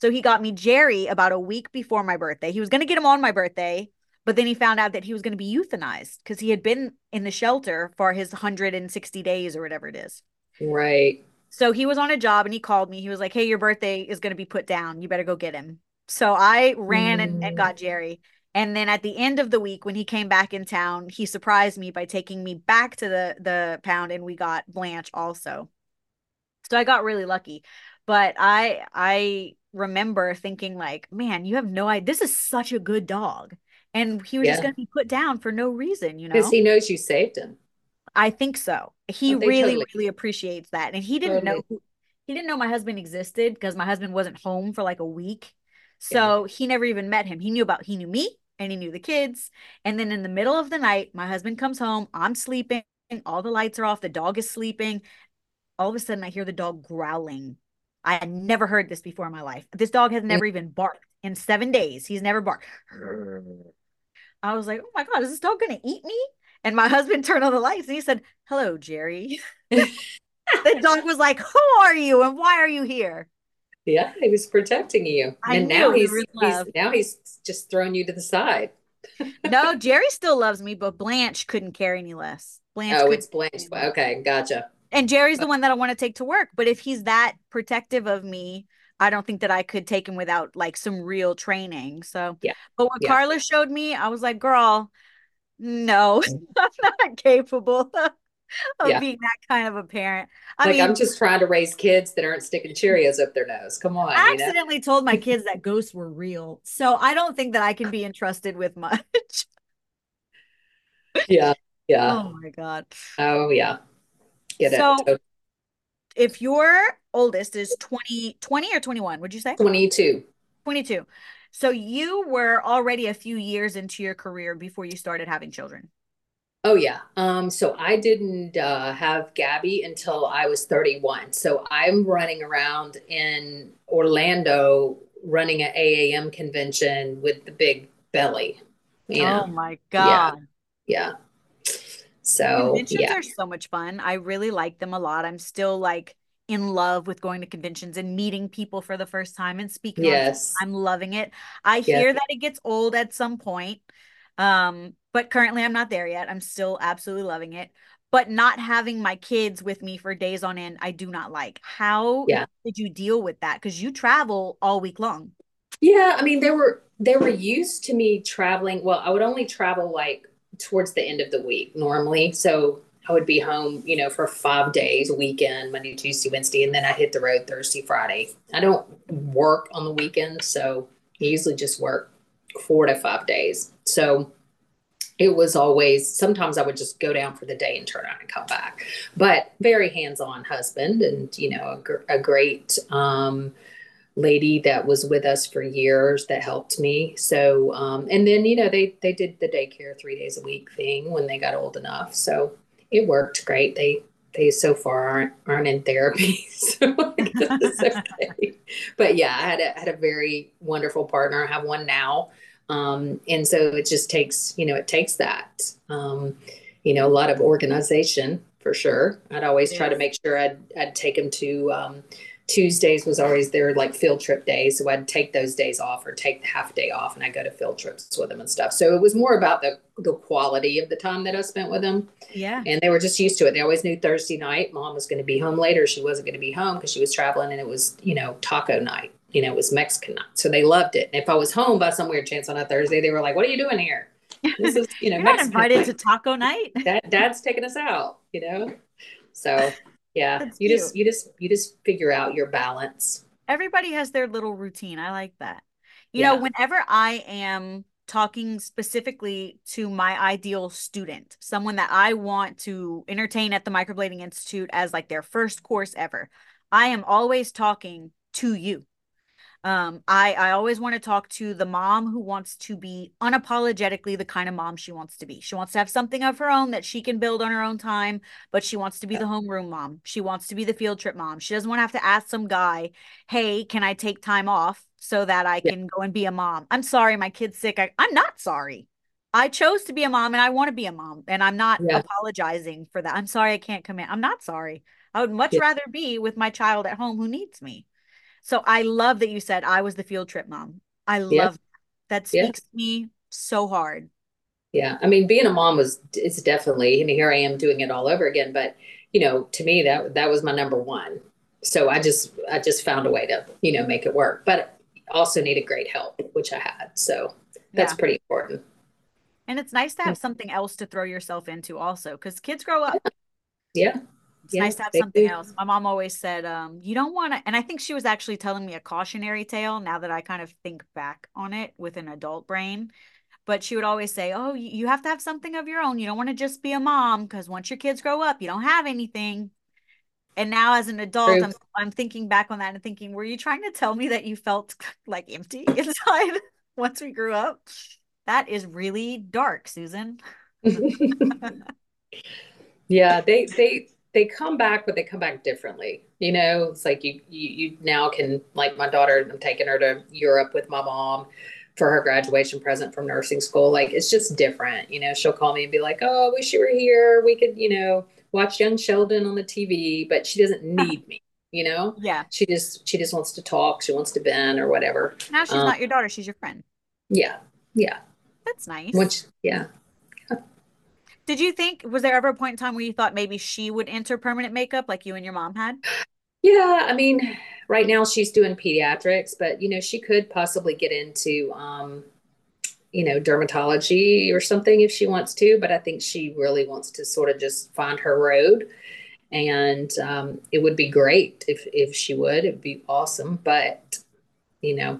So he got me Jerry about a week before my birthday. He was going to get him on my birthday, but then he found out that he was going to be euthanized because he had been in the shelter for his 160 days or whatever it is. Right. So he was on a job and he called me. He was like, Hey, your birthday is going to be put down. You better go get him. So I ran and, and Mm. got Jerry. And then at the end of the week, when he came back in town, he surprised me by taking me back to the the pound, and we got Blanche also. So I got really lucky. But I I remember thinking like, man, you have no idea. This is such a good dog, and he was Yeah. just going to be put down for no reason, you know. Because he knows you saved him. I think so. He really, totally- really appreciates that. And he didn't know Totally. who- he didn't know my husband existed because my husband wasn't home for like a week. So he never even met him. He knew about he knew me and he knew the kids. And then in the middle of the night, my husband comes home, I'm sleeping, all the lights are off, the dog is sleeping. All of a sudden I hear the dog growling. I had never heard this before in my life. This dog has never even barked in 7 days. He's never barked. I was like, oh my God, is this dog going to eat me? And my husband turned on the lights and he said, hello, Jerry. the dog was like, who are you and why are you here? Yeah, he was protecting you. I and now he's, he's now he's just throwing you to the side. No, Jerry still loves me, but Blanche couldn't care any less. Blanche Oh, it's Blanche. Okay, gotcha. and Jerry's the uh, one that I want to take to work. But if he's that protective of me, I don't think that I could take him without like some real training. So, Yeah. But what Yeah. Carla showed me, I was like, girl, no, mm. I'm not capable of Yeah. being that kind of a parent. I like mean, I'm just trying to raise kids that aren't sticking Cheerios up their nose. Come on, I you know? accidentally told my kids that ghosts were real. So I don't think that I can be entrusted with much. Yeah, yeah. oh my God. Oh, yeah. Get So- it. If your oldest is 20, 20 or 21, would you say? 22. 22. So you were already a few years into your career before you started having children. Oh yeah. Um, so I didn't uh, have Gabby until I was 31. So I'm running around in Orlando running an AAM convention with the big belly. You know? Oh my God. Yeah. So Conventions yeah. are so much fun. I really like them a lot. I'm still like in love with going to conventions and meeting people for the first time and speaking Yes. I'm loving it. I Yeah. hear that it gets old at some point. Um, but currently I'm not there yet. I'm still absolutely loving it. But not having my kids with me for days on end, I do not like. How Yeah. did you deal with that? Because you travel all week long. Yeah, I mean they were they were used to me traveling. Well, I would only travel like towards the end of the week normally. So I would be home, you know, for five days, weekend, Monday, Tuesday, Wednesday, and then I hit the road Thursday, Friday. I don't work on the weekends, so I usually just work four to five days. So it was always sometimes I would just go down for the day and turn around and come back. But very hands-on husband, and you know, a, gr- a great um, lady that was with us for years that helped me. So, um, and then you know they they did the daycare three days a week thing when they got old enough. So it worked great. They they so far aren't aren't in therapy, so it's okay. But yeah, I had a had a very wonderful partner. I have one now, um, and so it just takes you know it takes that um, you know a lot of organization for sure. I'd always try to make sure I'd I'd take them to. Um, Tuesdays was always their like field trip days. So I'd take those days off or take the half day off and I go to field trips with them and stuff. So it was more about the, the quality of the time that I spent with them. Yeah. And they were just used to it. They always knew Thursday night mom was going to be home later. She wasn't going to be home because she was traveling and it was, you know, taco night. You know, it was Mexican night. So they loved it. And if I was home by some weird chance on a Thursday, they were like, What are you doing here? This is, you know, You're not Mexican invited night. to taco night. Dad, dad's taking us out, you know? So yeah, That's you just you just you just figure out your balance. Everybody has their little routine. I like that. You know, whenever I am talking specifically to my ideal student, someone that I want to entertain at the Microblading Institute as like their first course ever, I am always talking to you. Um, I I always want to talk to the mom who wants to be unapologetically the kind of mom she wants to be. She wants to have something of her own that she can build on her own time, but she wants to be the homeroom mom. She wants to be the field trip mom. She doesn't want to have to ask some guy, "Hey, can I take time off so that I Yeah. can go and be a mom?" I'm sorry, my kid's sick. I, I'm not sorry. I chose to be a mom and I want to be a mom, and I'm not Yeah. apologizing for that. I'm sorry I can't come in. I'm not sorry. I would much Yeah. rather be with my child at home who needs me. So I love that you said I was the field trip mom. I Yeah. love that. That Yeah. speaks to me so hard. Yeah, I mean, being a mom was it's definitely, and here I am doing it all over again. But you know, to me, that that was my number one. So I just I just found a way to you know make it work. But also needed great help, which I had. So That's Yeah. pretty important. And it's nice to have mm. something else to throw yourself into also because kids grow up. Yeah. It's Yeah, nice to have something do. else. My mom always said, um, you don't want to, and I think she was actually telling me a cautionary tale now that I kind of think back on it with an adult brain. But she would always say, Oh, you you have to have something of your own. You don't want to just be a mom because once your kids grow up, you don't have anything. And now as an adult, True. I'm I'm thinking back on that and thinking, were you trying to tell me that you felt like empty inside once we grew up? That is really dark, Susan. yeah, they they they come back, but they come back differently. You know, it's like you you, you now can like my daughter. I'm taking her to Europe with my mom for her graduation present from nursing school. Like it's just different. You know, she'll call me and be like, "Oh, I wish you were here. We could, you know, watch Young Sheldon on the TV." But she doesn't need me. You know, Yeah. she just she just wants to talk. She wants to bend or whatever. Now she's Um, not your daughter, she's your friend. Yeah, yeah. That's nice. Which yeah. Did you think, was there ever a point in time where you thought maybe she would enter permanent makeup like you and your mom had? Yeah, I mean, right now she's doing pediatrics, but you know, she could possibly get into um, you know, dermatology or something if she wants to, but I think she really wants to sort of just find her road. And um, it would be great if if she would. It'd be awesome, but you know,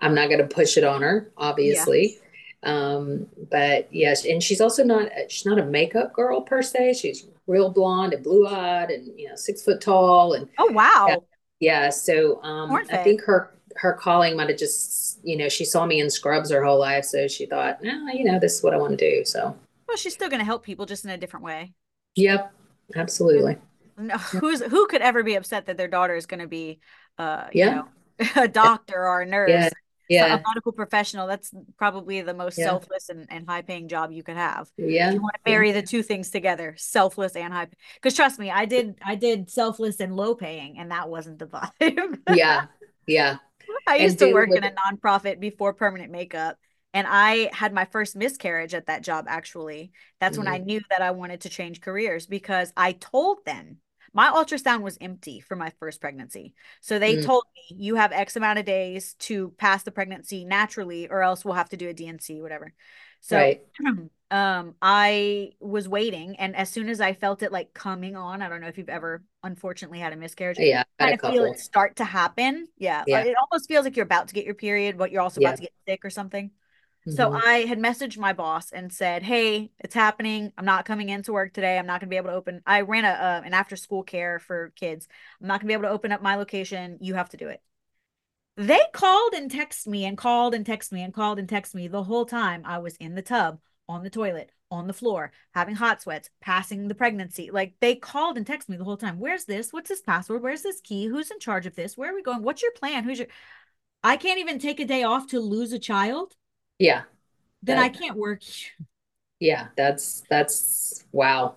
I'm not going to push it on her, obviously. Um, but yes, and she's also not she's not a makeup girl per se. She's real blonde and blue eyed and you know six foot tall and Oh, wow. yeah. So um, I think her her calling might have just you know she saw me in scrubs her whole life, so she thought, no, you know, this is what I want to do. So Well, she's still going to help people just in a different way. yep, absolutely. No, who's who could ever be upset that their daughter is going to be, uh, you Yeah. know, a doctor or a nurse, Yeah, yeah, a medical professional? That's probably the most Yeah. selfless and, and high paying job you could have. yeah. You want to marry the two things together, selfless and high. Because trust me, I did, I did selfless and low paying, and that wasn't the vibe. Yeah, yeah. I And used to work in a nonprofit before permanent makeup, and I had my first miscarriage at that job, actually. That's when I Mm. knew that I wanted to change careers because I told them my ultrasound was empty for my first pregnancy. So they Mm. told me, you have X amount of days to pass the pregnancy naturally, or else we'll have to do a D&C, whatever. So Right. um I was waiting, and as soon as I felt it like coming on, I don't know if you've ever unfortunately had a miscarriage Yeah, I kind of feel it start to happen. Yeah. Yeah. It almost feels like you're about to get your period, but you're also Yeah. about to get sick or something. So Mhm. I had messaged my boss and said, "Hey, it's happening. I'm not coming into work today. I'm not going to be able to open. I ran a uh, an after school care for kids. I'm not going to be able to open up my location. You have to do it." They called and texted me and called and texted me and called and texted me the whole time I was in the tub, on the toilet, on the floor, having hot sweats, passing the pregnancy. Like they called and texted me the whole time. Where's this? What's this password? Where's this key? Who's in charge of this? Where are we going? What's your plan? Who's your I can't even take a day off to lose a child. Yeah, Then That- I can't work. yeah. That's that's wow.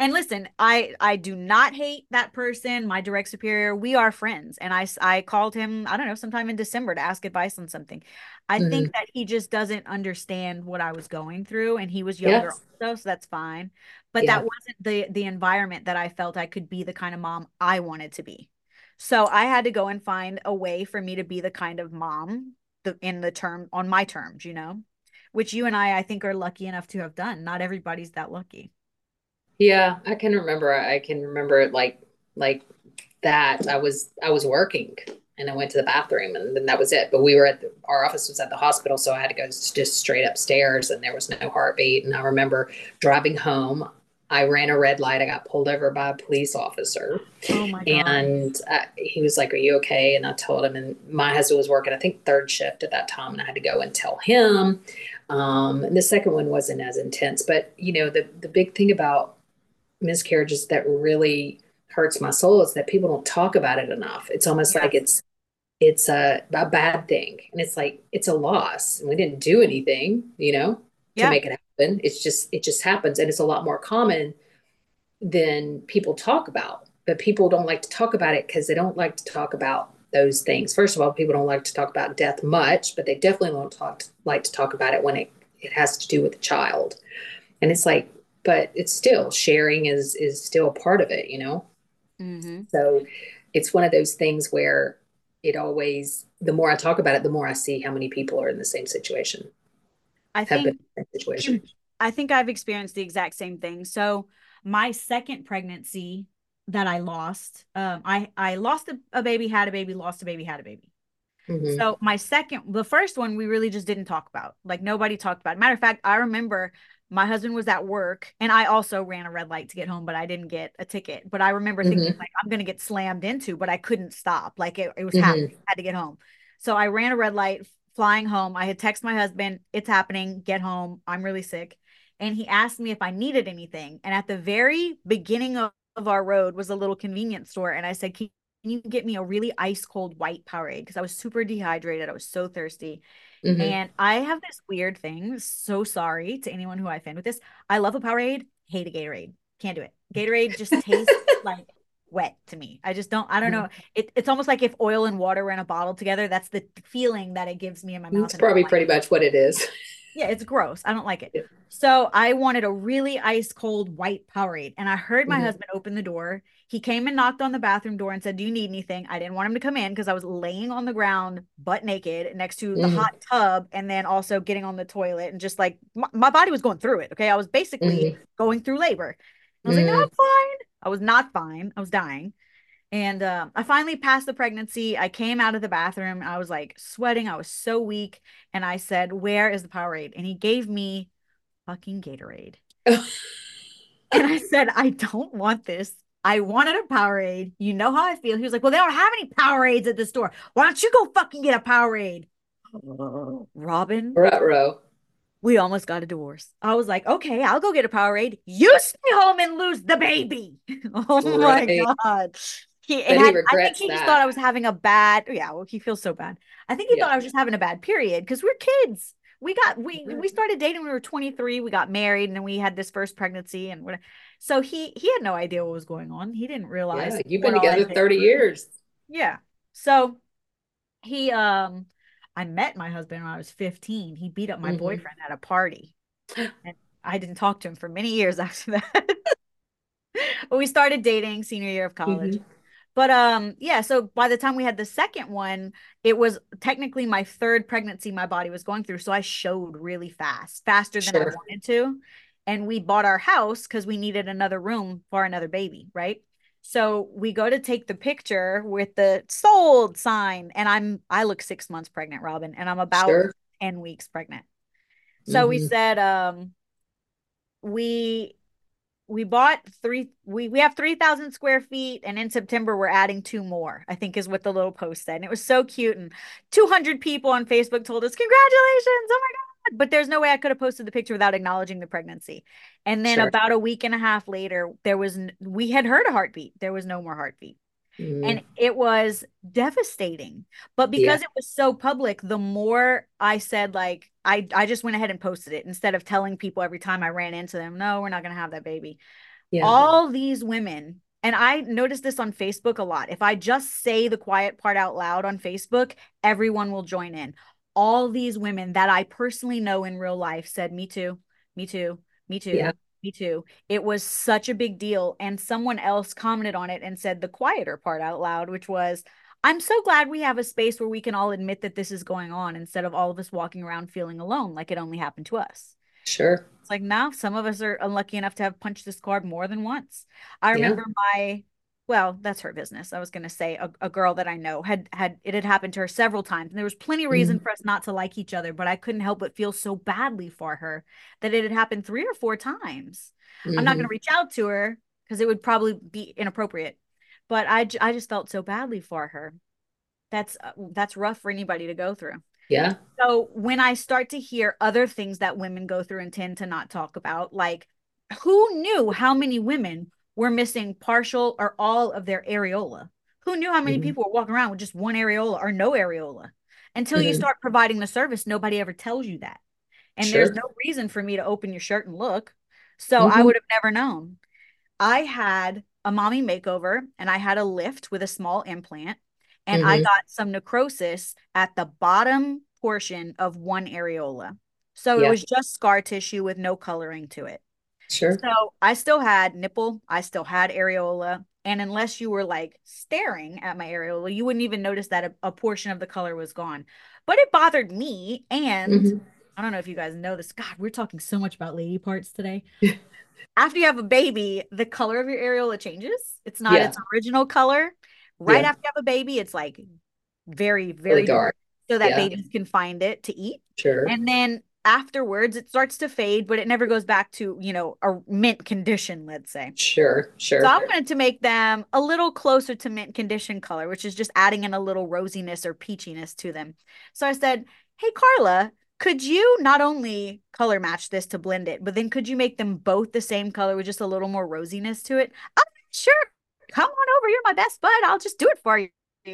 And listen, I I do not hate that person, my direct superior. We are friends, and I I called him, I don't know, sometime in December to ask advice on something. I Mm-hmm. think that he just doesn't understand what I was going through, and he was younger Yes. also, so that's fine. But Yeah. that wasn't the the environment that I felt I could be the kind of mom I wanted to be. So I had to go and find a way for me to be the kind of mom the in the term on my terms, you know, which you and I I think are lucky enough to have done. Not everybody's that lucky. Yeah, I can remember. I can remember it like like that. I was I was working and I went to the bathroom and then that was it. But we were at the, our office was at the hospital, so I had to go just straight upstairs and there was no heartbeat. And I remember driving home. I ran a red light. I got pulled over by a police officer. Oh my God. And uh, he was like, Are you okay? And I told him, and my husband was working, I think, third shift at that time. And I had to go and tell him. Um, and the second one wasn't as intense. But, you know, the, the big thing about miscarriages that really hurts my soul is that people don't talk about it enough. It's almost like it's, it's a, a bad thing. And it's like, it's a loss. And we didn't do anything, you know, to Yeah. make it happen. It's just, it just happens. And it's a lot more common than people talk about. But people don't like to talk about it because they don't like to talk about those things. First of all, people don't like to talk about death much, but they definitely don't talk like to talk about it when it, it has to do with a child. And it's like, but it's still sharing is is still a part of it, you know? Mm-hmm. So it's one of those things where it always the more I talk about it, the more I see how many people are in the same situation. I think been in that situation. I think I've experienced the exact same thing. So my second pregnancy that I lost, um, I I lost a, a baby, had a baby, lost a baby, had a baby. Mhm. So my second, the first one, we really just didn't talk about. Like nobody talked about. It. Matter of fact, I remember my husband was at work, and I also ran a red light to get home, but I didn't get a ticket. But I remember thinking Mhm. like I'm gonna get slammed into, but I couldn't stop. Like it, it was Mhm. happening. I had to get home. So I ran a red light, flying home. I had texted my husband, "It's happening. Get home. I'm really sick." And he asked me if I needed anything. And at the very beginning of, of our road was a little convenience store, and I said, "Can you get me a really ice cold white Powerade? Because I was super dehydrated. I was so thirsty. Mhm. And I have this weird thing. So sorry to anyone who I offend with this. I love a Powerade, hate a Gatorade. Can't do it. Gatorade just tastes like wet to me. I just don't, I don't know. It, it's almost like if oil and water were in a bottle together. That's the feeling that it gives me in my mouth. That's and I probably like pretty it. much what it is. Yeah, it's gross. I don't like it. Yeah. So I wanted a really ice cold white Powerade. And I heard my Mhm. husband open the door. He came and knocked on the bathroom door and said, Do you need anything? I didn't want him to come in because I was laying on the ground, butt naked, next to the Mhm. hot tub, and then also getting on the toilet. And just like my, my body was going through it. Okay. I was basically Mhm. going through labor. I was like, No, Mhm. I'm fine. I was not fine. I was dying. And um, I finally passed the pregnancy. I came out of the bathroom. I was like sweating. I was so weak. And I said, Where is the Powerade? And he gave me fucking Gatorade. And I said, I don't want this. I wanted a Powerade. You know how I feel. He was like, Well, they don't have any Powerades at the store. Why don't you go fucking get a Powerade? Robin, Ruh-roh. We almost got a divorce. I was like, Okay, I'll go get a Powerade. You stay home and lose the baby. oh my God. He, he had, I think he just thought I was having a bad, yeah, well, he feels so bad. I think he Yeah. thought I was just having a bad period because we're kids. We got we we started dating when we were 23. We got married and then we had this first pregnancy and whatever. So he he had no idea what was going on. He didn't realize Yeah, you've been together 30 years. Yeah. So he um I met my husband when I was 15. He beat up my Mhm. boyfriend at a party. And I didn't talk to him for many years after that. but we started dating senior year of college. Mhm. But um yeah, so by the time we had the second one, it was technically my third pregnancy my body was going through. So I showed really fast, faster than I wanted to. And we bought our house because we needed another room for another baby, right? So we go to take the picture with the sold sign, and I'm I look six months pregnant, Robin, and I'm about Sure. 10 weeks pregnant. So we Mhm. said um we we bought three we we have 3000 square feet and in september we're adding two more i think is what the little post said and it was so cute and 200 people on facebook told us congratulations oh my god but there's no way i could have posted the picture without acknowledging the pregnancy. And then Sure. about a week and a half later there was we had heard a heartbeat. There was no more heartbeat. Mhm. and it was devastating. But because it was so public the more i said like i i just went ahead and posted it instead of telling people every time i ran into them no we're not going to have that baby. Yeah. all these women and i noticed this on facebook a lot. If i just say the quiet part out loud on facebook everyone will join in all these women that i personally know in real life said me too me too me too Yeah. me too it was such a big deal and someone else commented on it and said the quieter part out loud which was i'm so glad we have a space where we can all admit that this is going on instead of all of us walking around feeling alone like it only happened to us Sure. it's like now some of us are unlucky enough to have punched this card more than once. I Yeah. remember my well, that's her business. I was going to say a, a girl that I know had had it had happened to her several times, and there was plenty of reason Mhm. for us not to like each other, but I couldn't help but feel so badly for her that it had happened three or four times. I'm not going to Mhm. reach out to her because it would probably be inappropriate, but I j- I just felt so badly for her. That's uh, that's rough for anybody to go through. Yeah. So when I start to hear other things that women go through and tend to not talk about, like who knew how many women were missing partial or all of their areola? Who knew how many Mhm. people were walking around with just one areola or no areola? Until you Mhm. start providing the service, nobody ever tells you that. And there's no reason for me to open your shirt and look. So I Mhm. would have never known. I had a mommy makeover and I had a lift with a small implant and I Mhm. got some necrosis at the bottom portion of one areola. So it was just scar tissue with no coloring to it. Sure. So I still had nipple, I still had areola. And unless you were like staring at my areola, you wouldn't even notice that a, a portion of the color was gone. But it bothered me. And Mhm. I don't know if you guys know this. God, we're talking so much about lady parts today. after you have a baby, the color of your areola changes. It's not Yeah. its original color. Right Yeah. after you have a baby, it's like very, very Really dark dark. so that Yeah. babies can find it to eat. Sure. And then afterwards, it starts to fade, but it never goes back to, you know, a mint condition, let's say. Sure. Sure. So I wanted to make them a little closer to mint condition color, which is just adding in a little rosiness or peachiness to them. So I said, Hey, Carla, could you not only color match this to blend it, but then could you make them both the same color with just a little more rosiness to it? Oh, sure. Come on over. You're my best bud. I'll just do it for you.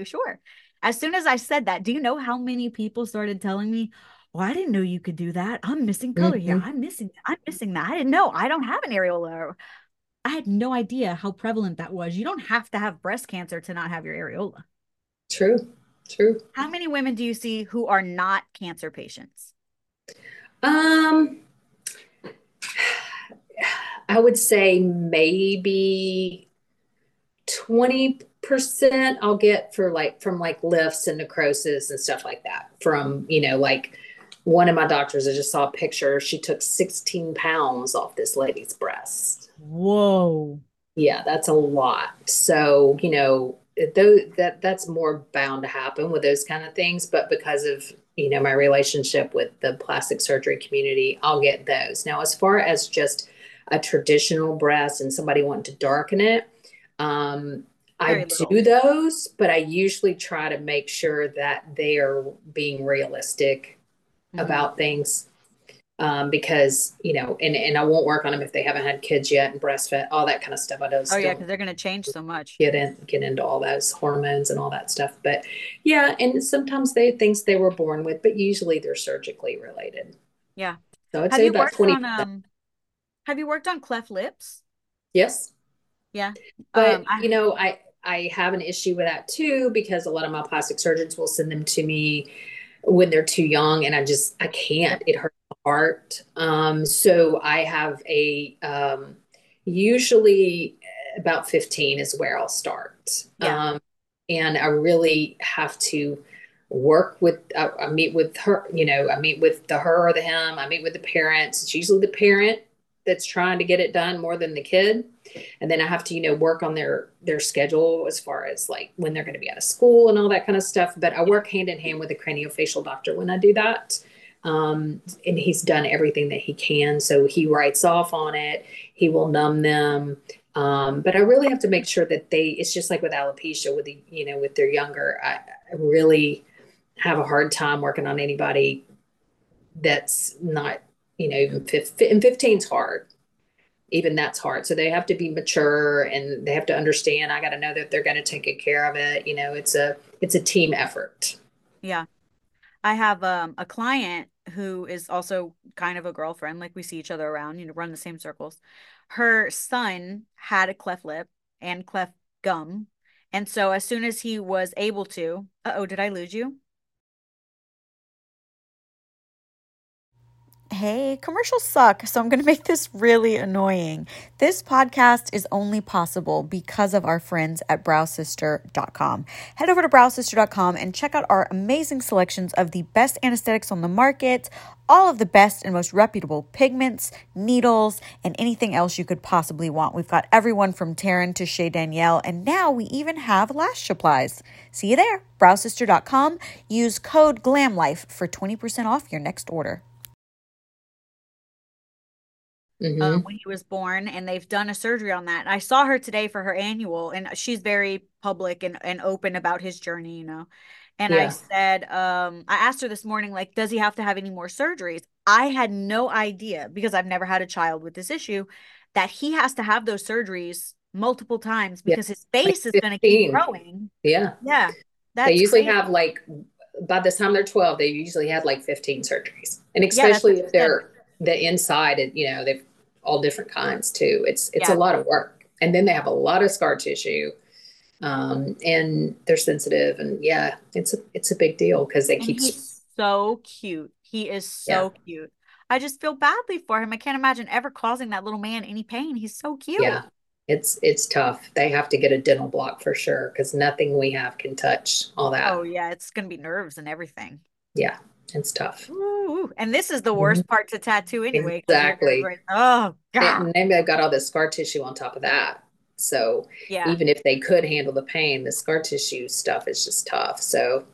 Sure. As soon as I said that, do you know how many people started telling me, well, I didn't know you could do that. I'm missing color here. Mhm. I'm missing, I'm missing that. I didn't know. I don't have an areola. I had no idea how prevalent that was. You don't have to have breast cancer to not have your areola. True. True. How many women do you see who are not cancer patients? Um, I would say maybe 20% I'll get for like from like lifts and necrosis and stuff like that. From, you know, like one of my doctors, I just saw a picture. She took 16 pounds off this lady's breast. Whoa. Yeah, that's a lot. So, you know, though that that's more bound to happen with those kind of things, but because of, you know, my relationship with the plastic surgery community, I'll get those. Now, as far as just a traditional breast and somebody wanting to darken it, um, I do those, but I usually try to make sure that they are being realistic Mhm. about things um, because you know, and and I won't work on them if they haven't had kids yet and breastfed, all that kind of stuff. I just Oh yeah, because they're gonna change so much. get in get into all those hormones and all that stuff. But yeah, and sometimes they things they were born with, but usually they're surgically related. Yeah. So I'd Have say you about worked twenty. on um have you worked on cleft lips? Yes, Yeah. but Um, I- you know, I I have an issue with that too because a lot of my plastic surgeons will send them to me when they're too young, and I just I can't. It hurts my heart. Um, so I have a um, usually about fifteen is where I'll start. Yeah. Um, and I really have to work with. I, I meet with her. You know, I meet with the her or the him. I meet with the parents. It's usually the parent that's trying to get it done more than the kid and then I have to, you know, work on their their schedule as far as like when they're going to be out of school and all that kind of stuff. But I work hand in hand with a craniofacial doctor when I do that, um, and he's done everything that he can. So he writes off on it. He will numb them. Um, but I really have to make sure that they. It's just like with alopecia, with the you know, with their younger. I, I really have a hard time working on anybody that's not, you know, even 15, and 15's hard even that's hard. So they have to be mature and they have to understand. I got to know that they're going to take good care of it. You know, it's a it's a team effort. Yeah. I have um, a client who is also kind of a girlfriend. Like we see each other around, you know, run the same circles. Her son had a cleft lip and cleft gum. And so as soon as he was able to, uh-oh, did I lose you? Hey, commercials suck, so I'm going to make this really annoying. This podcast is only possible because of our friends at browsister.com. Head over to browsister.com and check out our amazing selections of the best anesthetics on the market, all of the best and most reputable pigments, needles, and anything else you could possibly want. We've got everyone from Taryn to Shay Danielle, and now we even have lash supplies. See you there, browsister.com. Use code GLAMLIFE for 20% off your next order. Mhm. um, when he was born, and they've done a surgery on that. I saw her today for her annual, and she's very public and, and open about his journey, you know. And I said, um, I asked her this morning, like, does he have to have any more surgeries? I had no idea because I've never had a child with this issue that he has to have those surgeries multiple times Yeah. because his face is going to 15. keep growing. yeah. Yeah. That's they usually crazy. have like by the time they're 12, they usually had like 15 surgeries. And especially what if they're the inside, and you know, they've all different kinds too. It's it's Yeah. a lot of work. And then they have a lot of scar tissue. Um, and they're sensitive and yeah, it's a it's a big deal because they And keep so cute. He is so cute. I just feel badly for him. I can't imagine ever causing that little man any pain. He's so cute. Yeah, it's it's tough. They have to get a dental block for sure because nothing we have can touch all that. Oh yeah, it's gonna be nerves and everything. Yeah, It's tough. Ooh, and this is the worst part to tattoo anyway. Exactly. Oh God. And then they've got all this scar tissue on top of that. So Yeah. even if they could handle the pain, the scar tissue stuff is just tough. So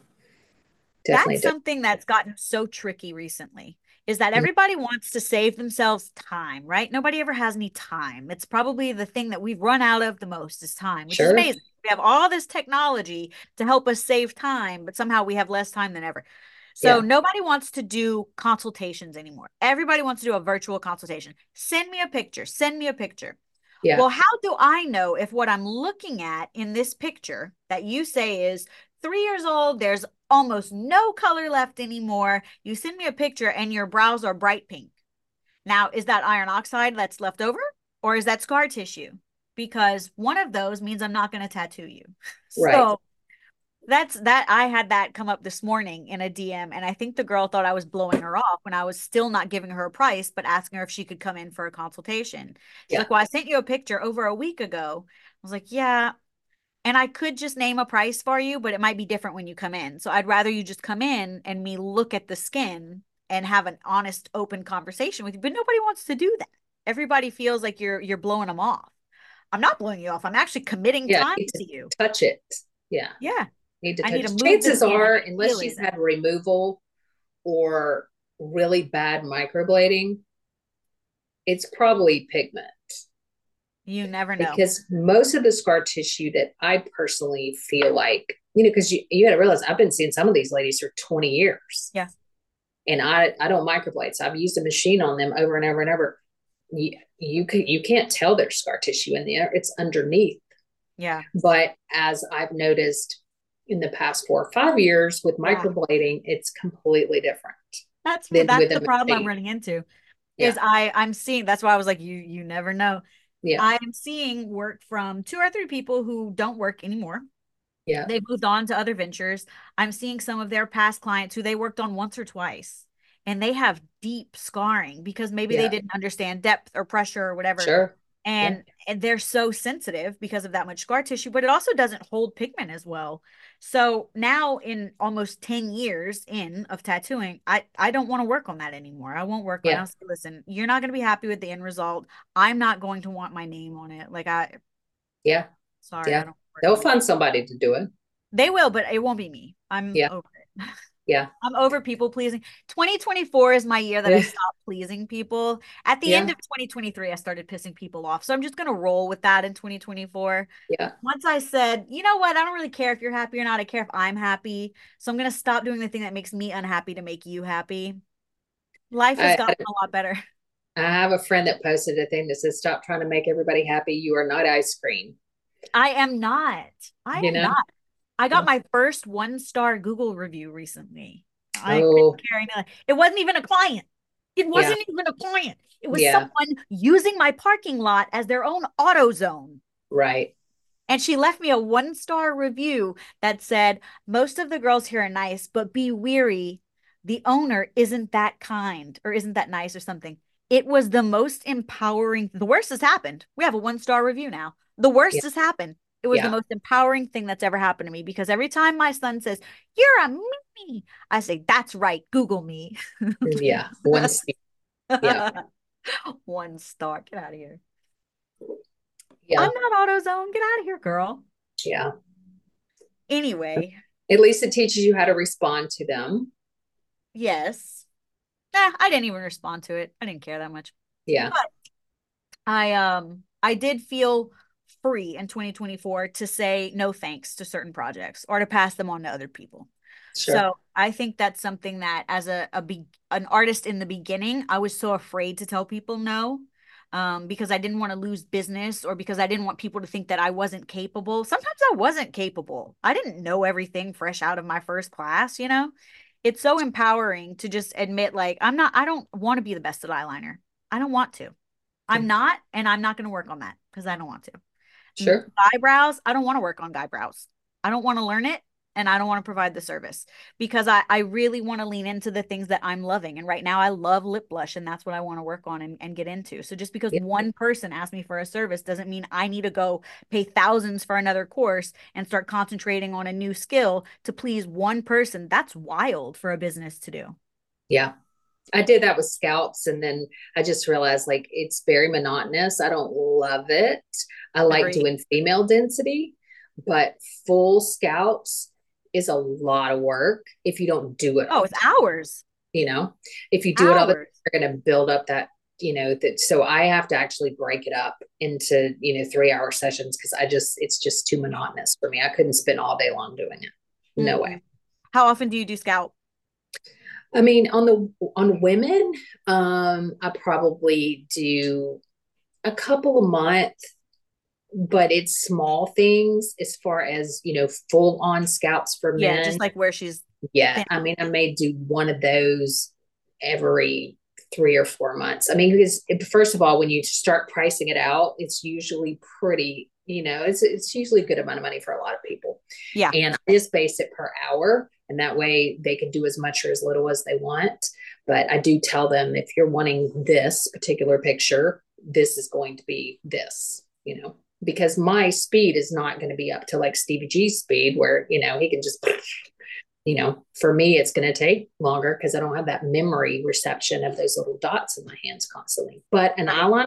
definitely That's something that's gotten so tricky recently is that Mhm. everybody wants to save themselves time, right? Nobody ever has any time. It's probably the thing that we've run out of the most is time, which is Sure. amazing. We have all this technology to help us save time, but somehow we have less time than ever. So Yeah. nobody wants to do consultations anymore. Everybody wants to do a virtual consultation. Send me a picture. Send me a picture. Yeah. Well, how do I know if what I'm looking at in this picture that you say is three years old, there's almost no color left anymore? You send me a picture and your brows are bright pink. Now, is that iron oxide that's left over or is that scar tissue? Because one of those means I'm not going to tattoo you. Right. So that's that. I had that come up this morning in a DM, and I think the girl thought I was blowing her off when I was still not giving her a price, but asking her if she could come in for a consultation. She's Yeah. like, Well, I sent you a picture over a week ago. I was like, Yeah. And I could just name a price for you, but it might be different when you come in. So I'd rather you just come in and me look at the skin and have an honest, open conversation with you. But nobody wants to do that. Everybody feels like you're you're blowing them off. I'm not blowing you off. I'm actually committing Yeah, time to- to you. touch it. Yeah. Yeah. Need to I touch need to Chances are, unless she's had removal or really bad microblading, it's probably pigment. You never know. because most of the scar tissue that I personally feel like, you know, because you, you got to realize I've been seeing some of these ladies for 20 years. Yeah. And I, I don't microblade. So I've used a machine on them over and over and over. You, you can, you can't tell there's scar tissue in there. It's underneath. yeah. But as I've noticed in the past four or five years with Yeah. microblading, it's completely different. That's that's the problem I'm running into. Yeah. Is I I'm seeing that's why I was like you you never know. Yeah. I'm seeing work from two or three people who don't work anymore. Yeah. They've moved on to other ventures. I'm seeing some of their past clients who they worked on once or twice and they have deep scarring because maybe they didn't understand depth or pressure or whatever. Sure. And and they're so sensitive because of that much scar tissue but it also doesn't hold pigment as well. So now in almost 10 years in of tattooing i i don't want to work on that anymore. I won't work on it. Say, listen you're not going to be happy with the end result. I'm not going to want my name on it. Like i Yeah. sorry Yeah. I don't They'll find somebody to do it. they will but it won't be me. I'm Yeah. over it Yeah. i'm over people pleasing 2024 is my year that i stopped pleasing people at the Yeah. end of 2023 i started pissing people off so i'm just going to roll with that in 2024 Yeah. once I said, you know what, I don't really care if you're happy or not. I care if I'm happy. So I'm gonna stop doing the thing that makes me unhappy to make you happy. Life has I- gotten a lot better. I have a friend that posted a thing that says, "Stop trying to make everybody happy. You are not ice cream." I am not. I You am know? not. I got Yeah. my first one star Google review recently. I Oh. less. It wasn't even a client. It wasn't even a client. It was Yeah. someone using my parking lot as their own AutoZone. Right. And she left me a one star review that said, Most of the girls here are nice, but be weary. The owner isn't that kind or isn't that nice or something. It was the most empowering. The worst has happened. We have a one star review now. The worst Yeah. has happened. It was Yeah. the most empowering thing that's ever happened to me because every time my son says, You're a me, I say, That's right. Google me. Yeah. One. seat. Yeah. one star. Get out of here. Yeah. I'm not AutoZone. Get out of here, girl. Yeah. Anyway. At least it teaches you how to respond to them. Yes. Nah, I didn't even respond to it. I didn't care that much. Yeah. I um I did feel free in 2024 to say no thanks to certain projects or to pass them on to other people. Sure. So I think that's something that as a, a be an artist in the beginning, I was so afraid to tell people no. Um, because I didn't want to lose business or because I didn't want people to think that I wasn't capable. Sometimes I wasn't capable. I didn't know everything fresh out of my first class, you know? It's so empowering to just admit, like, I'm not, I don't want to be the best at eyeliner. I don't want to. I'm not, and I'm not going to work on that because I don't want to. Sure. Guy brows, I don't want to work on guy brows. I don't want to learn it. and I don't want to provide the service because I, I really want to lean into the things that I'm loving. And right now I love lip blush and that's what I want to work on and, and get into. So just because yeah. one person asked me for a service doesn't mean I need to go pay thousands for another course and start concentrating on a new skill to please one person. That's wild for a business to do. Yeah. I did that with scalps and then I just realized like it's very monotonous. I don't love it. I like Agreed. doing female density, but full scalps is a lot of work if you don't do it. Oh, it's hours. You know, if you do hours. it all the you're going to build up that, you know, that. So I have to actually break it up into, you know, three hour sessions because I just, it's just too monotonous for me. I couldn't spend all day long doing it. No mm-hmm. way. How often do you do scalp? I mean, on the on women, um, I probably do a couple a month but it's small things as far as you know full on scalps for men yeah just like where she's yeah. I mean i may do one of those every three or four months. I mean because first of all when you start pricing it out it's usually pretty you know it's it's usually a good amount of money for a lot of people yeah and i just base it per hour and that way they can do as much or as little as they want but i do tell them if you're wanting this particular picture this is going to be this you know because my speed is not going to be up to like Stevie G's speed where, you know, he can just, you know, for me, it's going to take longer because I don't have that memory reception of those little dots in my hands constantly. But an eyeliner,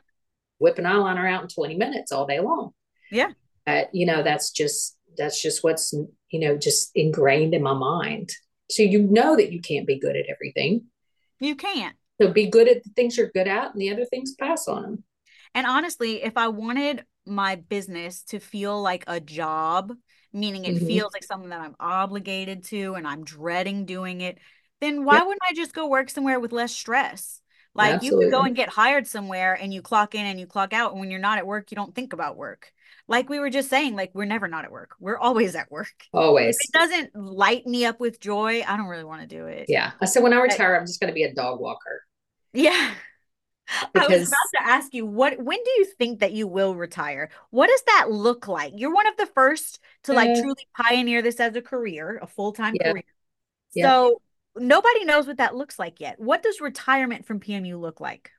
whip an eyeliner out in 20 minutes all day long. Yeah. Uh, you know, that's just, that's just what's, you know, just ingrained in my mind. So you know that you can't be good at everything. You can't. So be good at the things you're good at and the other things pass on them. And honestly, if I wanted my business to feel like a job, meaning it mm-hmm. feels like something that I'm obligated to and I'm dreading doing it, then why yep. wouldn't I just go work somewhere with less stress? Like Absolutely. you could go and get hired somewhere and you clock in and you clock out. And when you're not at work, you don't think about work. Like we were just saying, like we're never not at work. We're always at work. Always. If it doesn't light me up with joy, I don't really want to do it. Yeah. So when I retire, I'm just going to be a dog walker. Yeah. Because... I was about to ask you what when do you think that you will retire? What does that look like? You're one of the first to like truly pioneer this as a career, a full-time yeah. career. Yeah. So nobody knows what that looks like yet. What does retirement from PMU look like?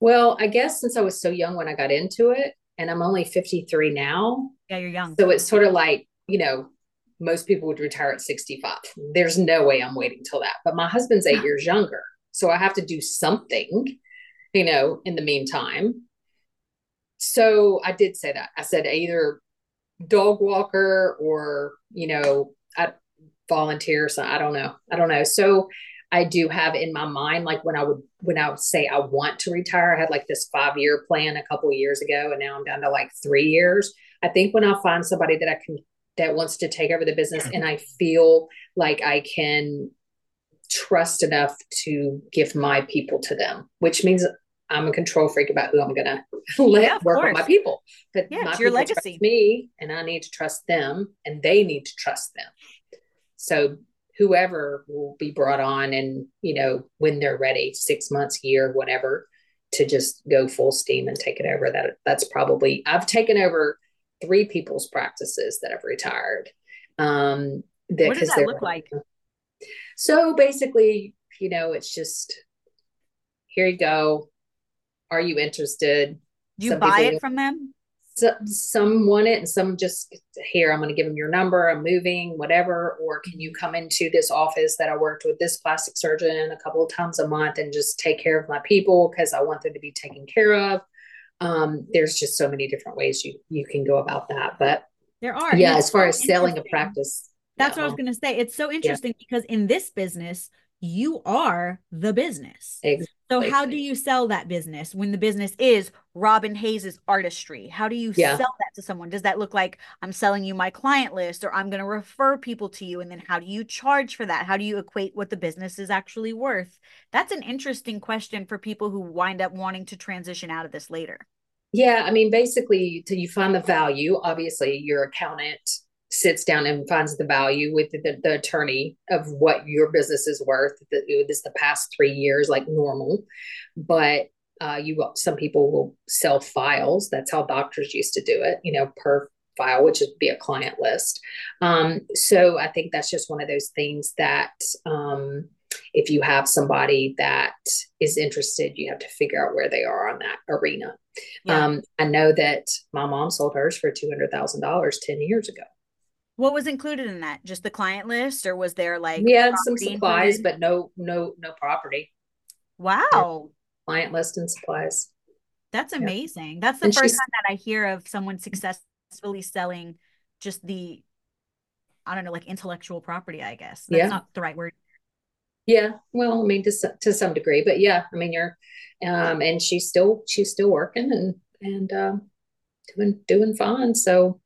Well, I guess since I was so young when I got into it, and I'm only 53 now. Yeah, you're young. So it's sort of like, you know, most people would retire at 65. There's no way I'm waiting till that. But my husband's eight years younger. So I have to do something you know, in the meantime. So I did say that. I said either dog walker or, you know, I volunteer. So I don't know. I don't know. So I do have in my mind, like when I would, when I would say I want to retire, I had like this five year plan a couple of years ago, and now I'm down to like three years. I think when I find somebody that I can, that wants to take over the business and I feel like I can trust enough to give my people to them, which means I'm a control freak about who I'm gonna let yeah, work with my people. But yeah, it's your legacy. me, and I need to trust them, and they need to trust them. So whoever will be brought on, and you know when they're ready, six months, year, whatever, to just go full steam and take it over. That that's probably I've taken over three people's practices that have retired. Um, that, what does that look like? So basically, you know, it's just here you go are you interested? Do you some buy it from them? So, some want it and some just here i'm going to give them your number i'm moving whatever or can you come into this office that i worked with this plastic surgeon a couple of times a month and just take care of my people because i want them to be taken care of um, there's just so many different ways you you can go about that but there are yeah as far as selling a practice that's what i was going to say it's so interesting yeah. because in this business you are the business. Exactly. So how do you sell that business when the business is Robin Hays's artistry? How do you yeah. sell that to someone? Does that look like I'm selling you my client list or I'm going to refer people to you and then how do you charge for that? How do you equate what the business is actually worth? That's an interesting question for people who wind up wanting to transition out of this later. Yeah, I mean basically till you find the value, obviously your accountant sits down and finds the value with the, the attorney of what your business is worth the, this the past three years like normal but uh, you some people will sell files that's how doctors used to do it you know per file, which would be a client list. Um, so I think that's just one of those things that um, if you have somebody that is interested, you have to figure out where they are on that arena. Yeah. Um, I know that my mom sold hers for two hundred thousand dollars ten years ago. What was included in that? Just the client list, or was there like we had some supplies, included? but no, no, no property. Wow. Client list and supplies. That's amazing. That's the and first time that I hear of someone successfully selling just the, I don't know, like intellectual property. I guess that's yeah. not the right word. Yeah, well, I mean, to to some degree, but yeah, I mean, you're, um, and she's still she's still working and and um, doing doing fine. So,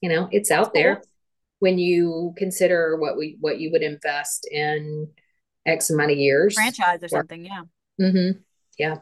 you know, it's out there when you consider what we what you would invest in X amount of years, franchise or something. Yeah. Mm-hmm. Yeah.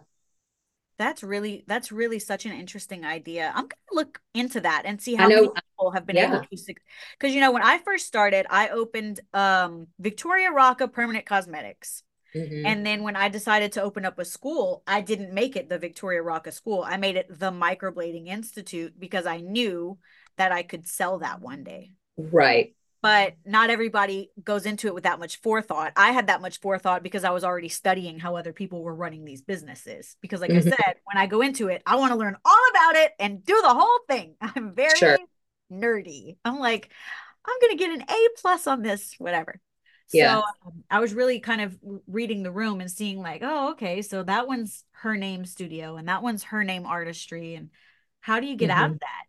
That's really that's really such an interesting idea. I'm gonna look into that and see how many people have been yeah. able to because you know when I first started, I opened um Victoria Rocca Permanent Cosmetics. Mm-hmm. And then when I decided to open up a school, I didn't make it the Victoria Rocca School. I made it the Microblading Institute because I knew that I could sell that one day. Right but not everybody goes into it with that much forethought. I had that much forethought because I was already studying how other people were running these businesses. Because, like mm-hmm. I said, when I go into it, I want to learn all about it and do the whole thing. I'm very sure. nerdy. I'm like, I'm going to get an A plus on this, whatever. Yeah. So um, I was really kind of reading the room and seeing, like, oh, okay, so that one's her name studio and that one's her name artistry. And how do you get mm-hmm. out of that?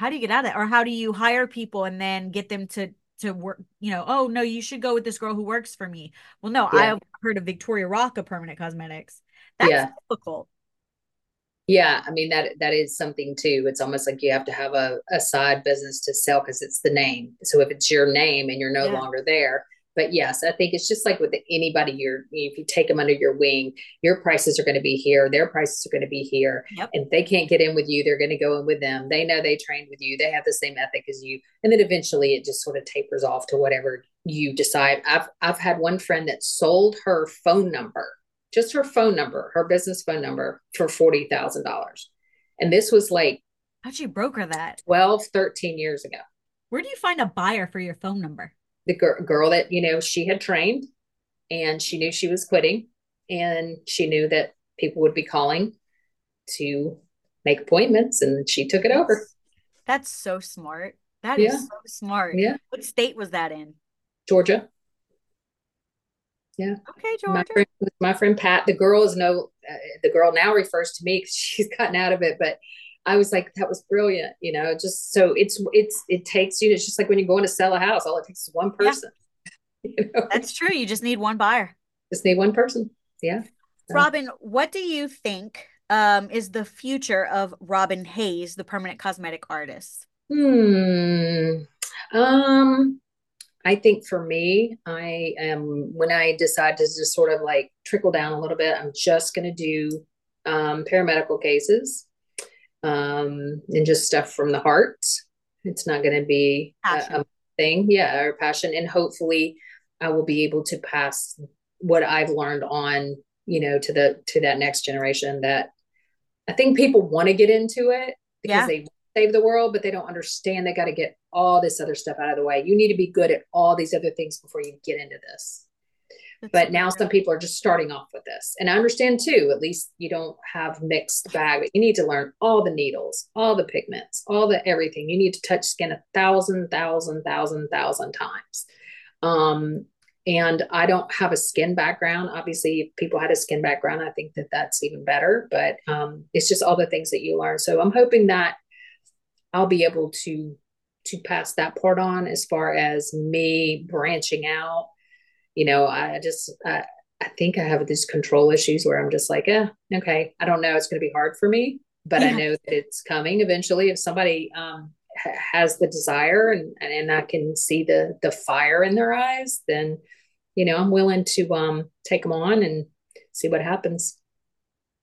How do you get out of that? Or how do you hire people and then get them to to work, you know, oh no, you should go with this girl who works for me. Well, no, yeah. I've heard of Victoria Rocca Permanent Cosmetics. That's yeah. difficult. Yeah, I mean that that is something too. It's almost like you have to have a, a side business to sell because it's the name. So if it's your name and you're no yeah. longer there, but yes, I think it's just like with anybody you're if you take them under your wing, your prices are going to be here, their prices are going to be here. Yep. And if they can't get in with you, they're going to go in with them. They know they trained with you, they have the same ethic as you. And then eventually it just sort of tapers off to whatever you decide. I've I've had one friend that sold her phone number, just her phone number, her business phone number for forty thousand dollars. And this was like how'd you broker that? 12, 13 years ago. Where do you find a buyer for your phone number? The gr- girl that you know she had trained and she knew she was quitting and she knew that people would be calling to make appointments and she took it over. That's so smart. That yeah. is so smart. Yeah. What state was that in? Georgia. Yeah. Okay georgia. my friend, my friend pat the girl is no uh, the girl now refers to me because she's gotten out of it but I was like, that was brilliant, you know, just so it's, it's, it takes you, it's just like when you're going to sell a house, all it takes is one person. Yeah. you know? That's true. You just need one buyer. Just need one person. Yeah. Robin, what do you think um, is the future of Robin Hays, the permanent cosmetic artist? Hmm. Um, I think for me, I am when I decide to just sort of like trickle down a little bit, I'm just going to do um, paramedical cases um, and just stuff from the heart. It's not going to be a, a, thing, yeah, or passion. And hopefully, I will be able to pass what I've learned on, you know, to the to that next generation. That I think people want to get into it because yeah. they save the world, but they don't understand they got to get all this other stuff out of the way. You need to be good at all these other things before you get into this. But now some people are just starting off with this. And I understand too, at least you don't have mixed bag. You need to learn all the needles, all the pigments, all the everything. You need to touch skin a thousand, thousand, thousand, thousand times. Um, and I don't have a skin background. Obviously, if people had a skin background, I think that that's even better. But um, it's just all the things that you learn. So I'm hoping that I'll be able to to pass that part on as far as me branching out you know, I just, I, I think I have these control issues where I'm just like, eh, okay, I don't know. It's going to be hard for me, but yeah. I know that it's coming eventually. If somebody um, ha- has the desire and, and I can see the, the fire in their eyes, then, you know, I'm willing to um, take them on and see what happens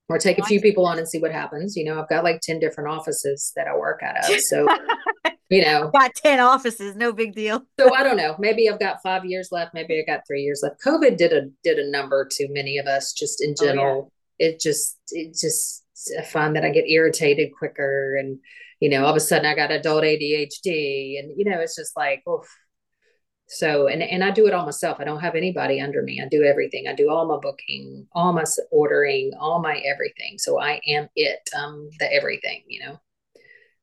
or take a few people on and see what happens. You know, I've got like 10 different offices that I work out of. So, you know, got 10 offices, no big deal. so I don't know. Maybe I've got five years left. Maybe I got three years left. COVID did a, did a number to many of us just in general. Oh, yeah. It just, it just I find that I get irritated quicker and you know all of a sudden I got adult ADHD and you know it's just like oh so and and I do it all myself. I don't have anybody under me. I do everything. I do all my booking, all my ordering, all my everything. So I am it. Um the everything, you know.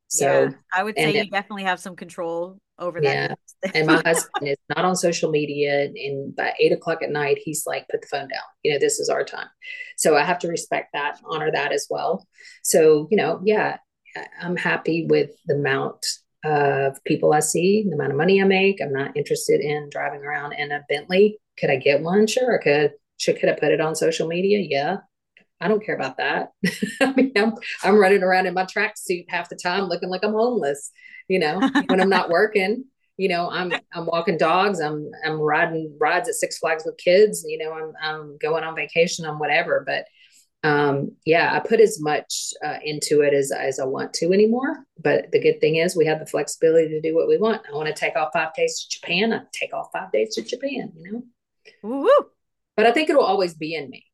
So yeah, I would say you definitely have some control over that. Yeah. and my husband is not on social media. And by eight o'clock at night, he's like, put the phone down. You know, this is our time. So I have to respect that, honor that as well. So, you know, yeah, I'm happy with the amount of people I see, the amount of money I make. I'm not interested in driving around in a Bentley. Could I get one? Sure, I could. Should could I put it on social media? Yeah. I don't care about that. I mean, I'm, I'm running around in my tracksuit half the time looking like I'm homeless, you know, when I'm not working, you know, I'm, I'm walking dogs. I'm, I'm riding rides at Six Flags with kids, you know, I'm, I'm going on vacation on whatever, but um, yeah, I put as much uh, into it as, as I want to anymore. But the good thing is we have the flexibility to do what we want. I want to take off five days to Japan. I take off five days to Japan, you know? Woo-hoo. But I think it'll always be in me,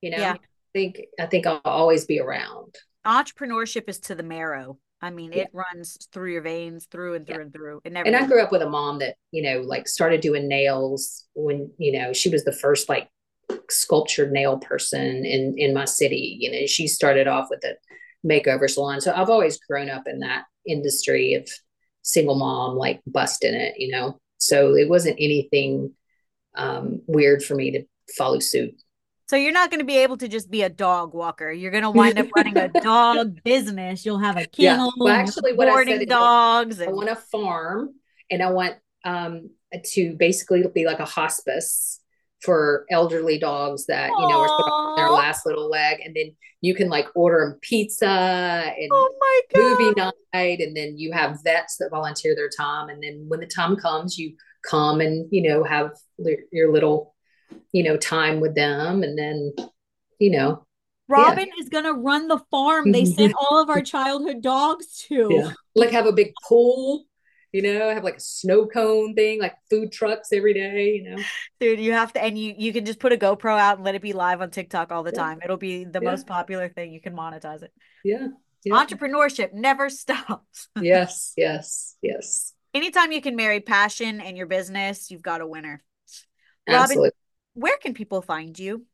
you know? Yeah think I think I'll always be around. Entrepreneurship is to the marrow. I mean, yeah. it runs through your veins, through and through yeah. and through. It never. And I grew up with a mom that you know, like, started doing nails when you know she was the first like sculptured nail person in in my city. You know, she started off with a makeover salon. So I've always grown up in that industry of single mom, like busting it. You know, so it wasn't anything um, weird for me to follow suit. So you're not going to be able to just be a dog walker. You're going to wind up running a dog business. You'll have a kennel. Yeah. Well, actually, what I said dogs. I want a farm, and I want um, to basically be like a hospice for elderly dogs that you know are on their last little leg, and then you can like order them pizza and oh movie night, and then you have vets that volunteer their time, and then when the time comes, you come and you know have your little you know, time with them. And then, you know, Robin yeah. is going to run the farm they sent all of our childhood dogs to. Yeah. Like have a big pool, you know, have like a snow cone thing, like food trucks every day, you know. Dude, you have to and you you can just put a GoPro out and let it be live on TikTok all the yeah. time. It'll be the most popular thing. You can monetize it. Yeah. Entrepreneurship never stops. yes, yes, yes. Anytime you can marry passion and your business, you've got a winner. Absolutely. Robin, where can people find you?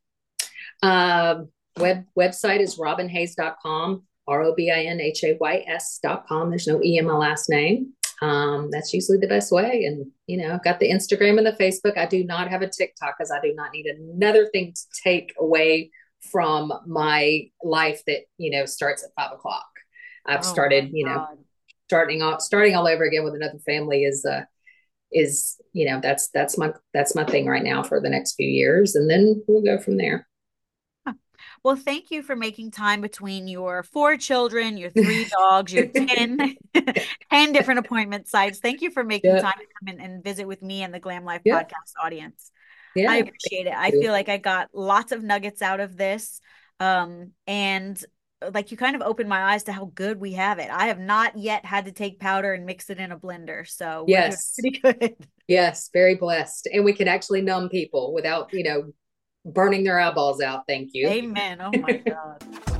Uh, web website is robinhays.com, R-O-B-I-N-H-A-Y-S.com. There's no E in my last name. Um, that's usually the best way. And, you know, I've got the Instagram and the Facebook. I do not have a TikTok because I do not need another thing to take away from my life that, you know, starts at five o'clock. I've oh started, you know, starting off, starting all over again with another family is, uh, is you know that's that's my that's my thing right now for the next few years and then we'll go from there. Well thank you for making time between your four children your three dogs your 10 10 different appointment sites. Thank you for making time to come in and visit with me and the glam life podcast audience. Yeah i appreciate it. I feel like i got lots of nuggets out of this um and like you kind of opened my eyes to how good we have it. I have not yet had to take powder and mix it in a blender. So yes, pretty good. Yes, very blessed. And we can actually numb people without, you know, burning their eyeballs out. Thank you. Amen. Oh my God.